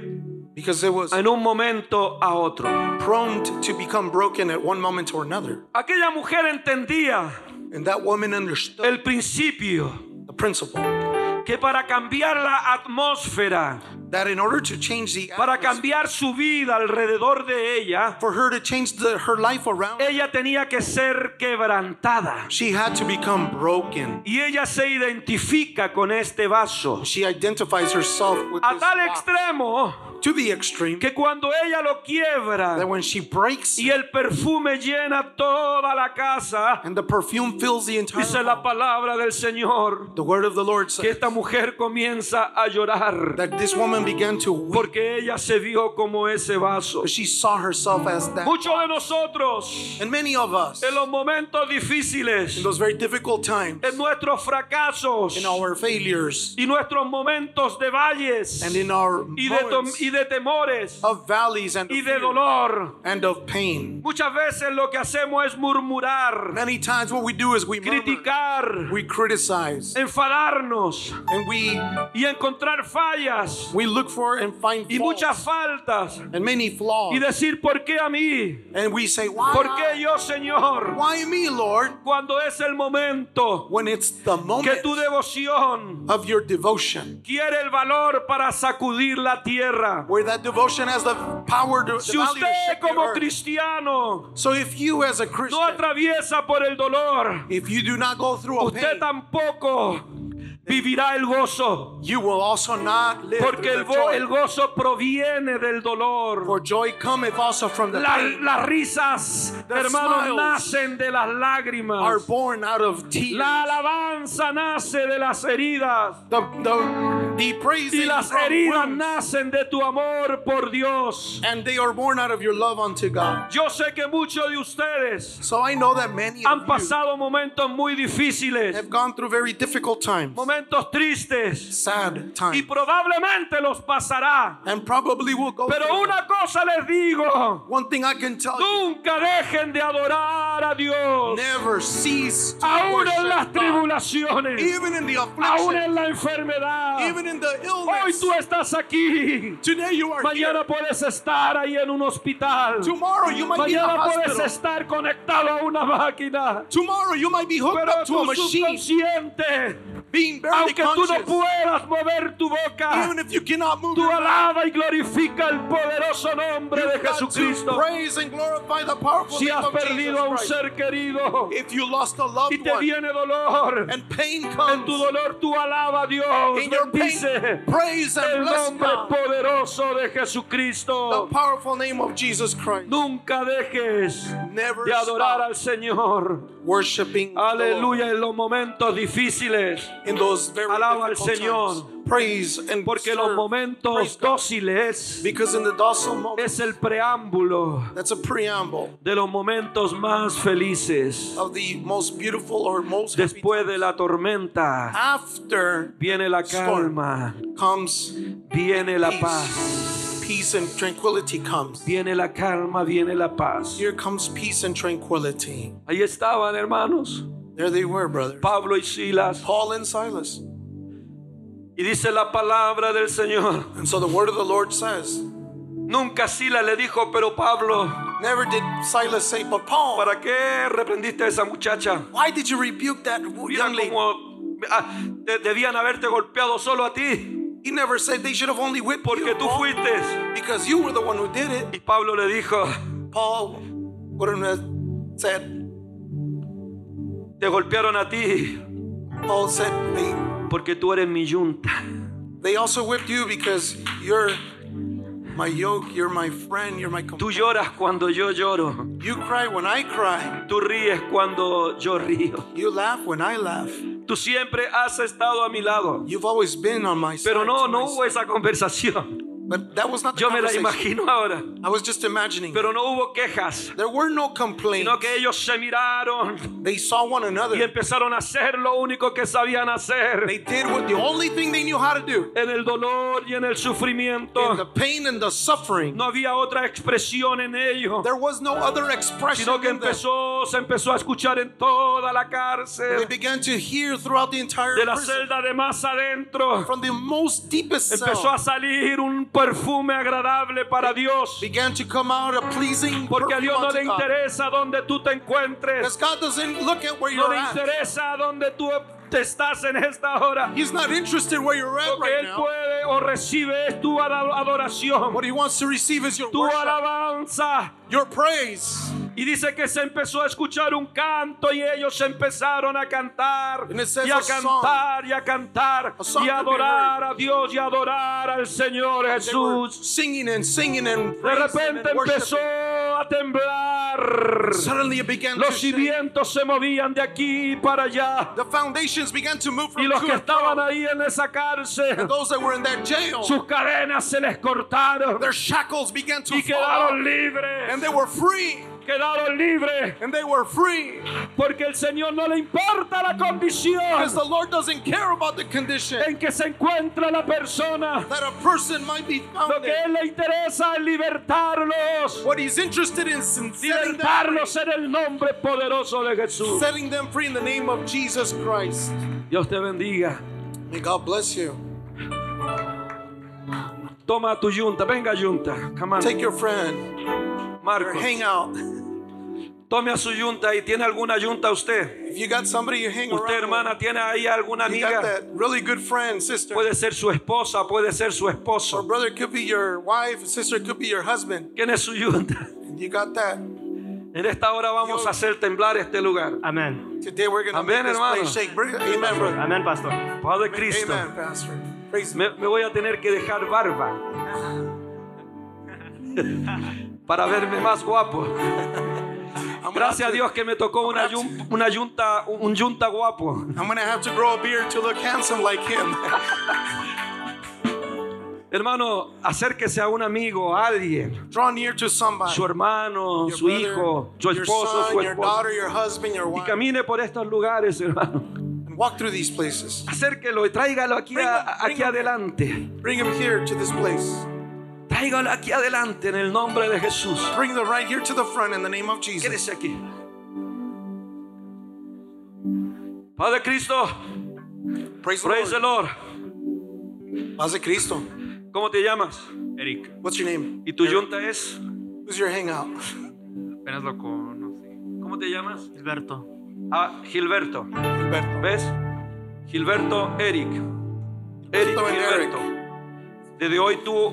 Speaker 2: because it was
Speaker 1: en un momento a otro.
Speaker 2: prone to become broken at one moment or another.
Speaker 1: Aquella mujer entendía
Speaker 2: And that woman understood
Speaker 1: el principio
Speaker 2: the principle
Speaker 1: que para cambiar la atmósfera,
Speaker 2: that in order to change the
Speaker 1: para cambiar su vida alrededor de ella,
Speaker 2: for her to change the, her life around,
Speaker 1: ella tenía que ser quebrantada.
Speaker 2: she had to become broken.
Speaker 1: Y ella se identifica con este vaso.
Speaker 2: She identifies herself with
Speaker 1: A
Speaker 2: this
Speaker 1: tal
Speaker 2: box
Speaker 1: extremo
Speaker 2: to the extreme
Speaker 1: que cuando ella lo quiebra
Speaker 2: that when she breaks
Speaker 1: y el perfume llena toda la casa,
Speaker 2: and the perfume fills the entire
Speaker 1: dice la palabra del Señor,
Speaker 2: the word of the Lord
Speaker 1: que
Speaker 2: says
Speaker 1: esta mujer comienza a llorar
Speaker 2: that this woman began to weep.
Speaker 1: porque ella se vio como ese vaso.
Speaker 2: She saw herself as that.
Speaker 1: Muchos de nosotros
Speaker 2: And many of us,
Speaker 1: en los momentos
Speaker 2: in
Speaker 1: difíciles,
Speaker 2: those very difficult times,
Speaker 1: en nuestros fracasos
Speaker 2: in our failures,
Speaker 1: y nuestros momentos de valles
Speaker 2: and in our
Speaker 1: y de, y de temores
Speaker 2: of valleys and
Speaker 1: y
Speaker 2: of,
Speaker 1: de dolor.
Speaker 2: and of pain.
Speaker 1: Muchas veces lo que hacemos es murmurar,
Speaker 2: Many times what we do is we murmur,
Speaker 1: criticar,
Speaker 2: we criticize,
Speaker 1: enfadarnos
Speaker 2: and we
Speaker 1: y encontrar fallas
Speaker 2: we look for and find
Speaker 1: y muchas faltas
Speaker 2: and many flaws.
Speaker 1: y decir por qué a mí,
Speaker 2: And we say, why,
Speaker 1: por qué yo Señor,
Speaker 2: why me, Lord?
Speaker 1: cuando es el momento
Speaker 2: When it's the
Speaker 1: que
Speaker 2: moment
Speaker 1: tu devoción
Speaker 2: of your devotion,
Speaker 1: quiere el valor para sacudir la tierra.
Speaker 2: Where that devotion has the power to, the
Speaker 1: Si usted
Speaker 2: the
Speaker 1: como cristiano
Speaker 2: So if you as a
Speaker 1: no
Speaker 2: Christian,
Speaker 1: atraviesa por el dolor,
Speaker 2: if you do not go through a
Speaker 1: usted
Speaker 2: pain,
Speaker 1: tampoco vivirá el gozo.
Speaker 2: you will also not live
Speaker 1: Porque el, go-
Speaker 2: joy.
Speaker 1: el gozo proviene del dolor.
Speaker 2: For joy cometh also from the
Speaker 1: La-
Speaker 2: pain,
Speaker 1: las risas,
Speaker 2: The
Speaker 1: hermanos, nacen de las
Speaker 2: are
Speaker 1: lágrimas.
Speaker 2: born out of tears.
Speaker 1: La alabanza nace de las heridas.
Speaker 2: the, the,
Speaker 1: Y las heridas
Speaker 2: wounds,
Speaker 1: nacen de tu amor por Dios.
Speaker 2: and they are born out of your love unto God.
Speaker 1: Yo sé que muchos de ustedes
Speaker 2: So I know that many
Speaker 1: han pasado momentos muy difíciles,
Speaker 2: have gone through very difficult times,
Speaker 1: momentos tristes,
Speaker 2: sad
Speaker 1: y
Speaker 2: times,
Speaker 1: probablemente los pasará.
Speaker 2: and probably will go
Speaker 1: Pero una cosa les digo,
Speaker 2: One thing I can tell you,
Speaker 1: nunca dejen de adorar a Dios,
Speaker 2: never cease to
Speaker 1: aún en las tribulaciones,
Speaker 2: Even in the
Speaker 1: aún en la enfermedad.
Speaker 2: even in the
Speaker 1: Hoy
Speaker 2: illness.
Speaker 1: tú estás aquí.
Speaker 2: Today you are here.
Speaker 1: Mañana puedes estar ahí en un hospital.
Speaker 2: Tomorrow you might be
Speaker 1: Mañana puedes
Speaker 2: hospital.
Speaker 1: estar conectado a una máquina.
Speaker 2: Tomorrow you might be hooked
Speaker 1: Pero
Speaker 2: up to a machine, being
Speaker 1: aunque tú no puedas mover tu boca,
Speaker 2: Even if you cannot move
Speaker 1: tú alaba y glorifica el poderoso nombre de Jesucristo.
Speaker 2: praise and glorify the powerful
Speaker 1: Si has perdido a un ser querido
Speaker 2: If you lost a loved
Speaker 1: y te viene dolor,
Speaker 2: and pain
Speaker 1: en
Speaker 2: comes,
Speaker 1: tu dolor tú alaba a Dios,
Speaker 2: in
Speaker 1: bendice
Speaker 2: praise and
Speaker 1: el nombre poderoso de
Speaker 2: The
Speaker 1: Jesucristo.
Speaker 2: powerful name of Jesus Christ.
Speaker 1: Nunca dejes
Speaker 2: Never
Speaker 1: de adorar al Señor.
Speaker 2: worshiping the.
Speaker 1: Aleluya en los momentos difíciles.
Speaker 2: In those very
Speaker 1: Alaba al Señor.
Speaker 2: times. Praise and
Speaker 1: Porque
Speaker 2: serve.
Speaker 1: los momentos dóciles
Speaker 2: Because in the docile moment,
Speaker 1: es el preámbulo
Speaker 2: that's a preamble
Speaker 1: de los momentos más felices.
Speaker 2: of the most beautiful or most
Speaker 1: Después de la tormenta
Speaker 2: After
Speaker 1: viene la calma,
Speaker 2: comes
Speaker 1: viene la
Speaker 2: Peace.
Speaker 1: paz.
Speaker 2: peace and tranquility comes.
Speaker 1: Viene la calma, viene la paz.
Speaker 2: Here comes peace and tranquility.
Speaker 1: Ahí estaban, hermanos,
Speaker 2: There they were, brothers.
Speaker 1: Pablo y Silas.
Speaker 2: Paul and Silas.
Speaker 1: Y dice la palabra del Señor.
Speaker 2: And so the word of the Lord says,
Speaker 1: Nunca Silas le dijo, pero Pablo,
Speaker 2: Never did Silas say, But Paul,
Speaker 1: ¿para qué reprendiste a esa muchacha?
Speaker 2: why did you rebuke that young lady?
Speaker 1: como ah, de- debían haberte golpeado solo a ti,
Speaker 2: He never said they should have only whipped
Speaker 1: porque
Speaker 2: you,
Speaker 1: tú
Speaker 2: Paul,
Speaker 1: fuiste.
Speaker 2: because you were the one who did it.
Speaker 1: Y Pablo le dijo,
Speaker 2: Paul wouldn't have said,
Speaker 1: te golpearon a ti,
Speaker 2: Paul said, they,
Speaker 1: porque tú eres mi yunta.
Speaker 2: they also whipped you because you're my yoke, you're my friend, you're my
Speaker 1: Tú
Speaker 2: companion.
Speaker 1: lloras cuando yo lloro.
Speaker 2: You cry when I cry.
Speaker 1: Tú ríes cuando yo río.
Speaker 2: You laugh when I laugh.
Speaker 1: Tú siempre has estado a mi lado.
Speaker 2: You've always been on my side.
Speaker 1: Pero no, no hubo esa conversación.
Speaker 2: But that was not the
Speaker 1: Yo me la imagino ahora.
Speaker 2: I was just imagining.
Speaker 1: Pero no hubo quejas,
Speaker 2: there were no complaints.
Speaker 1: sino que ellos se miraron
Speaker 2: They saw one another.
Speaker 1: y empezaron a hacer lo único que sabían hacer.
Speaker 2: They did what the only thing they knew how to do.
Speaker 1: En el dolor y en el
Speaker 2: In the
Speaker 1: sufrimiento.
Speaker 2: pain and the suffering,
Speaker 1: No había otra expresión en ello,
Speaker 2: there was no other expression
Speaker 1: sino que empezó, se empezó a escuchar en toda la
Speaker 2: They
Speaker 1: cárcel,
Speaker 2: began to hear throughout the entire
Speaker 1: de la
Speaker 2: prison,
Speaker 1: celda de más adentro.
Speaker 2: from the most deepest
Speaker 1: Empezó
Speaker 2: cell,
Speaker 1: a salir un perfume agradable para Dios.
Speaker 2: began to come out a pleasing
Speaker 1: Porque a Dios no le interesa donde tú te
Speaker 2: Because
Speaker 1: encuentres.
Speaker 2: God doesn't look at where
Speaker 1: No
Speaker 2: you're
Speaker 1: le
Speaker 2: at.
Speaker 1: interesa donde tú estás en esta hora.
Speaker 2: He's not interested where you're at
Speaker 1: Lo que
Speaker 2: right
Speaker 1: Él
Speaker 2: now.
Speaker 1: puede o recibe es tu ad- adoración,
Speaker 2: What he wants to receive is your
Speaker 1: tu
Speaker 2: worship,
Speaker 1: alabanza.
Speaker 2: Your praise.
Speaker 1: Y dice que se empezó a escuchar un canto y ellos empezaron a cantar
Speaker 2: And
Speaker 1: y a cantar y a cantar y a adorar a Dios y a adorar al Señor Jesús.
Speaker 2: singing and singing and
Speaker 1: De repente
Speaker 2: and
Speaker 1: empezó a temblar.
Speaker 2: Suddenly it began to
Speaker 1: Los cimientos se movían de aquí para allá.
Speaker 2: The foundations began to move from
Speaker 1: Y los que
Speaker 2: and
Speaker 1: estaban ahí en esa cárcel,
Speaker 2: Those that were in that jail,
Speaker 1: sus cadenas se les cortaron
Speaker 2: their shackles began to
Speaker 1: y quedaron libres.
Speaker 2: And they were free.
Speaker 1: Quedaron libres
Speaker 2: And they were free
Speaker 1: porque el Señor no le importa la condición
Speaker 2: because the Lord doesn't care about the condition
Speaker 1: en que se encuentra la persona.
Speaker 2: that a person might be found
Speaker 1: Lo que. Él le interesa es libertarlos,
Speaker 2: What He's interested in is setting them, free,
Speaker 1: libertarlos en el nombre poderoso de Jesús.
Speaker 2: setting them free in the name of Jesus Christ.
Speaker 1: Dios te bendiga.
Speaker 2: May God bless you.
Speaker 1: Toma tu yunta, venga yunta. Come on.
Speaker 2: Take your friend
Speaker 1: Marcos,
Speaker 2: hang out.
Speaker 1: tome a su yunta y tiene alguna yunta usted.
Speaker 2: If you got somebody you hang
Speaker 1: Usted hermana tiene ahí alguna
Speaker 2: you got
Speaker 1: amiga.
Speaker 2: that really good friend, sister.
Speaker 1: Puede ser su esposa, puede ser su
Speaker 2: Or
Speaker 1: esposo.
Speaker 2: brother could be your wife, sister could be your husband.
Speaker 1: ¿Quién es su yunta?
Speaker 2: And you got that.
Speaker 1: En esta hora vamos a hacer temblar este lugar.
Speaker 3: Amén.
Speaker 2: Today we're going to
Speaker 1: Amén, hermano.
Speaker 2: Amen, brother.
Speaker 3: Amén, pastor.
Speaker 1: Padre Cristo,
Speaker 2: Amen, Pastor. Praise
Speaker 1: me, me voy a tener que dejar barba para verme más guapo.
Speaker 2: I'm gonna
Speaker 1: Gracias a
Speaker 2: to-
Speaker 1: Dios que me tocó una, yun- una yunta, un yunta guapo.
Speaker 2: I'm going to have to grow a beard to look handsome like him.
Speaker 1: Hermano, acérquese a un amigo, a alguien,
Speaker 2: Draw near to somebody.
Speaker 1: su hermano,
Speaker 2: Your
Speaker 1: su
Speaker 2: brother,
Speaker 1: hijo, su
Speaker 2: your
Speaker 1: esposo,
Speaker 2: son,
Speaker 1: su
Speaker 2: your
Speaker 1: esposa.
Speaker 2: daughter, your husband, your
Speaker 1: Y
Speaker 2: wife.
Speaker 1: camine por estos lugares, hermano.
Speaker 2: And walk through these places.
Speaker 1: Acérquelo y tráigalo aquí,
Speaker 2: Bring
Speaker 1: a-
Speaker 2: him, bring
Speaker 1: aquí
Speaker 2: him.
Speaker 1: adelante.
Speaker 2: Bring him here to this place.
Speaker 1: Tráigalo aquí adelante en el nombre de Jesús.
Speaker 2: Bring them right here to the front in the name of Jesus.
Speaker 1: Quédese aquí. Padre Cristo,
Speaker 2: Praise the
Speaker 1: praise the
Speaker 2: Lord.
Speaker 1: Lord.
Speaker 2: Paz de Cristo.
Speaker 1: ¿Cómo te llamas?
Speaker 3: Eric,
Speaker 2: What's your name?
Speaker 1: ¿Y tu yunta es?
Speaker 2: Who's your hangout?
Speaker 3: apenas lo conocí.
Speaker 1: ¿Cómo te llamas?
Speaker 3: Gilberto.
Speaker 1: Ah, Gilberto.
Speaker 2: Gilberto.
Speaker 1: ¿Ves? Gilberto Eric. Eric
Speaker 2: Gilberto
Speaker 1: Gilberto. Desde hoy tú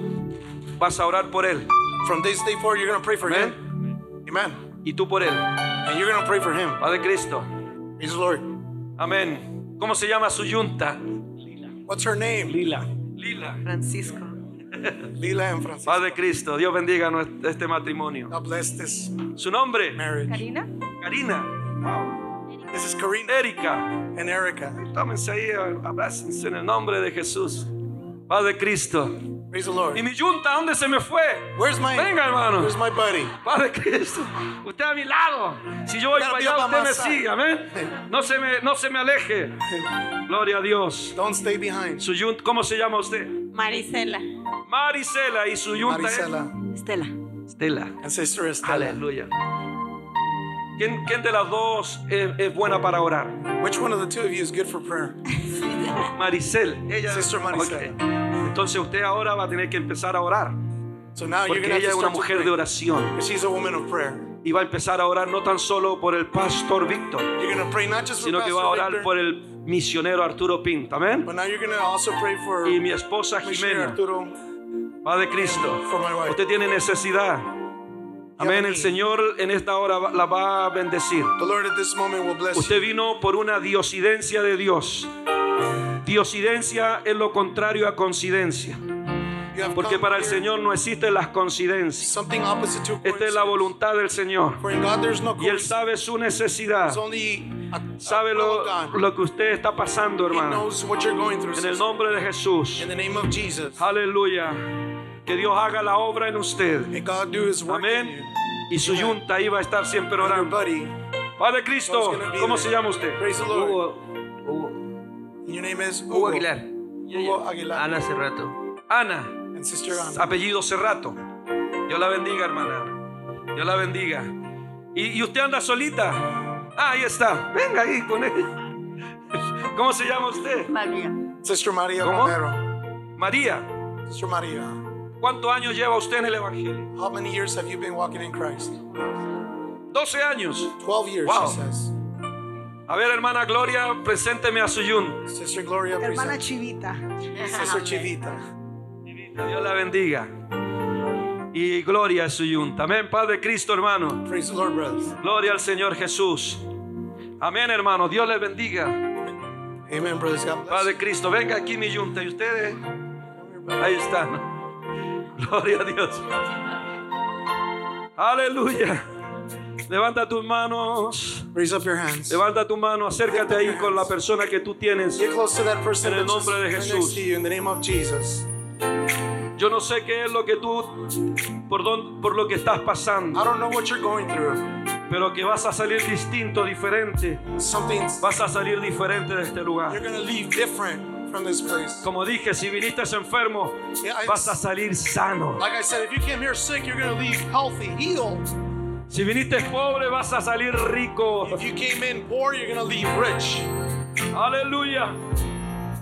Speaker 1: vas a orar por él.
Speaker 2: From this day forward, you're going to pray for
Speaker 1: Amén.
Speaker 2: him. Amen.
Speaker 1: Y tú por él.
Speaker 2: And you're going to pray for him.
Speaker 1: Padre Cristo.
Speaker 2: The Lord.
Speaker 1: Amén. ¿Cómo se llama su yunta?
Speaker 2: What's her name?
Speaker 3: Lila.
Speaker 1: Lila.
Speaker 4: Francisco.
Speaker 2: Lila and Francisco.
Speaker 1: Padre Cristo, Dios bendiga este matrimonio.
Speaker 2: God bless this
Speaker 1: Su nombre,
Speaker 2: marriage.
Speaker 4: Karina.
Speaker 1: Karina,
Speaker 2: This is Karina
Speaker 1: Erika.
Speaker 2: and Erica.
Speaker 1: Tómense ahí, abrácense en el nombre de Jesús. Padre Cristo.
Speaker 2: Praise the Lord.
Speaker 1: ¿Y mi yunta dónde se me fue?
Speaker 2: Where's my
Speaker 1: Venga, hermano.
Speaker 2: Where's my buddy?
Speaker 1: Padre Cristo, usted a mi lado. Si yo voy para allá, usted me sigue, amén. No se me, no se me aleje. Gloria a Dios.
Speaker 2: Don't stay behind.
Speaker 1: Su yunta, ¿cómo se llama usted?
Speaker 4: Marisela.
Speaker 1: Marisela y su yunta
Speaker 2: Marisela
Speaker 4: Estela.
Speaker 1: es Estela.
Speaker 2: and sister Estela.
Speaker 1: Aleluya. ¿Quién, quién de las dos es, es buena para orar?
Speaker 2: Which one of the two of you is good for prayer?
Speaker 1: Maricel. Ella
Speaker 2: Sister Maricel.
Speaker 1: Ok. Entonces usted ahora va a tener que empezar a orar.
Speaker 2: So now you're
Speaker 1: Porque
Speaker 2: have
Speaker 1: ella es una mujer de oración.
Speaker 2: She's a woman of prayer.
Speaker 1: Y va a empezar a orar no tan solo por el pastor Víctor,
Speaker 2: You're
Speaker 1: sino que va a orar
Speaker 2: Victor,
Speaker 1: por el misionero Arturo Pinto. Amén.
Speaker 2: you're
Speaker 1: Y mi esposa Jimena. Padre Cristo. Usted tiene necesidad. Amén. El Señor en esta hora la va a bendecir. Usted vino por una diosidencia de Dios. Diosidencia es lo contrario a coincidencia. Porque para el Señor no existen las coincidencias. Esta es la voluntad del Señor. Y Él sabe su necesidad. Sabe lo, lo que usted está pasando,
Speaker 2: He
Speaker 1: hermano. En el nombre de Jesús. Aleluya. Que Dios haga la obra en usted. Amén. Y su yunta va a estar siempre orando. Padre Cristo, ¿cómo se llama usted?
Speaker 5: Hugo, Hugo,
Speaker 2: your name is
Speaker 5: Hugo Aguilar.
Speaker 2: Hugo Aguilar.
Speaker 5: Ana Cerrato.
Speaker 1: Ana.
Speaker 2: And Sister Ana.
Speaker 1: apellido Cerrato. Dios la bendiga, hermana. Dios la bendiga. ¿Y, y usted anda solita? Ah, ahí está. Venga ahí con él. ¿Cómo se llama usted?
Speaker 4: María.
Speaker 2: Sister Maria
Speaker 1: ¿Cómo?
Speaker 2: Romero.
Speaker 1: María.
Speaker 2: Sister Maria.
Speaker 1: ¿Cuántos años lleva usted en el Evangelio?
Speaker 2: How many years have you been walking in Christ?
Speaker 1: 12 años.
Speaker 2: 12 years,
Speaker 1: Wow.
Speaker 2: she says.
Speaker 1: A ver, hermana Gloria, presénteme a su yun.
Speaker 2: Sister Gloria,
Speaker 4: Hermana. Chivita.
Speaker 2: Sister Chivita.
Speaker 1: Dios la bendiga. Y gloria a su yunta. Amén, Padre Cristo, hermano.
Speaker 2: Praise the Lord, brothers.
Speaker 1: Gloria al Señor Jesús. Amén, hermano. Dios les bendiga.
Speaker 2: Amen, brothers. God bless.
Speaker 1: Padre Cristo, venga aquí mi yunta. ¿Y ustedes? Ahí están. Gloria a Dios. Aleluya. Levanta tus manos.
Speaker 2: Raise up your hands.
Speaker 1: Levanta tu mano. Acércate ahí con la persona que tú tienes.
Speaker 2: Get close to that person
Speaker 1: En el nombre de Jesús.
Speaker 2: to you in the name of Jesus.
Speaker 1: Yo no sé qué es lo que tú, por, don- por lo que estás
Speaker 2: I
Speaker 1: pasando,
Speaker 2: don't know what you're going through.
Speaker 1: pero que vas a salir distinto, diferente.
Speaker 2: Something's
Speaker 1: Vas a salir diferente de este
Speaker 2: you're
Speaker 1: lugar.
Speaker 2: gonna leave different from this place.
Speaker 1: Como dije, si viniste enfermo,
Speaker 2: Yeah, I-
Speaker 1: vas a salir sano.
Speaker 2: Like I said, if you came here sick, you're gonna leave healthy, healed.
Speaker 1: Si viniste pobre, vas a salir rico.
Speaker 2: If you came in poor, you're gonna leave rich.
Speaker 1: Aleluya.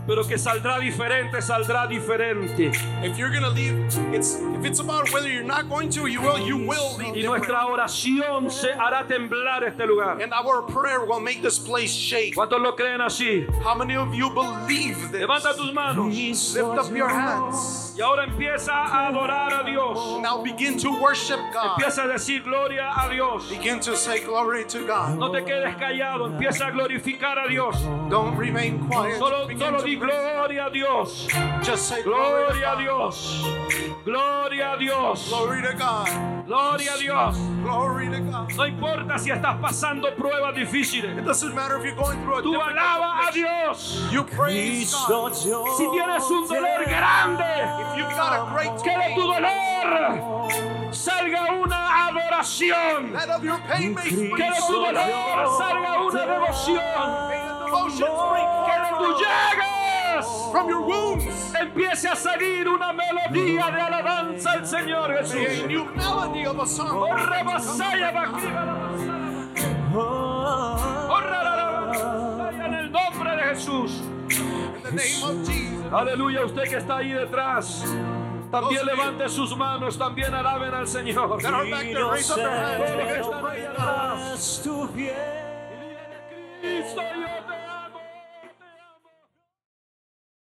Speaker 1: Pero que saldrá diferente, saldrá diferente.
Speaker 2: If you're gonna leave, it's if it's about whether you're not going to, you will, you will leave.
Speaker 1: Y nuestra oración se hará temblar este lugar.
Speaker 2: And our prayer will make this place shake.
Speaker 1: ¿Cuántos lo creen así?
Speaker 2: How many of you believe this?
Speaker 1: Levanta tus manos
Speaker 2: Lift up your hands.
Speaker 1: y ahora empieza a adorar a Dios.
Speaker 2: Now begin to worship God.
Speaker 1: Empieza a decir gloria a Dios.
Speaker 2: Begin to say glory to God.
Speaker 1: No te quedes callado, empieza a glorificar a Dios.
Speaker 2: Don't remain quiet.
Speaker 1: Solo, solo di. Gloria a Dios. Gloria a. Dios. Gloria a Dios.
Speaker 2: Glory to God.
Speaker 1: Gloria a Dios.
Speaker 2: Glory to God.
Speaker 1: No importa si estás pasando pruebas difíciles.
Speaker 2: It doesn't matter if you're going through a
Speaker 1: Tú alaba a. Dios.
Speaker 2: You praise God.
Speaker 1: Si tienes un dolor grande,
Speaker 2: If you've got a great
Speaker 1: que de tu dolor salga una adoración. Que de tu dolor salga una devoción. De
Speaker 2: forth
Speaker 1: tus llagas
Speaker 2: from your wounds.
Speaker 1: empiece a salir una melodía de alabanza al Señor
Speaker 2: a
Speaker 1: Jesús.
Speaker 2: new melody of a song.
Speaker 1: Oh. Oh, En el nombre de Jesús.
Speaker 2: In the name of Jesus.
Speaker 1: Aleluya, usted que está ahí detrás. También levante sus manos, también alaben al Señor. Cristo, yo te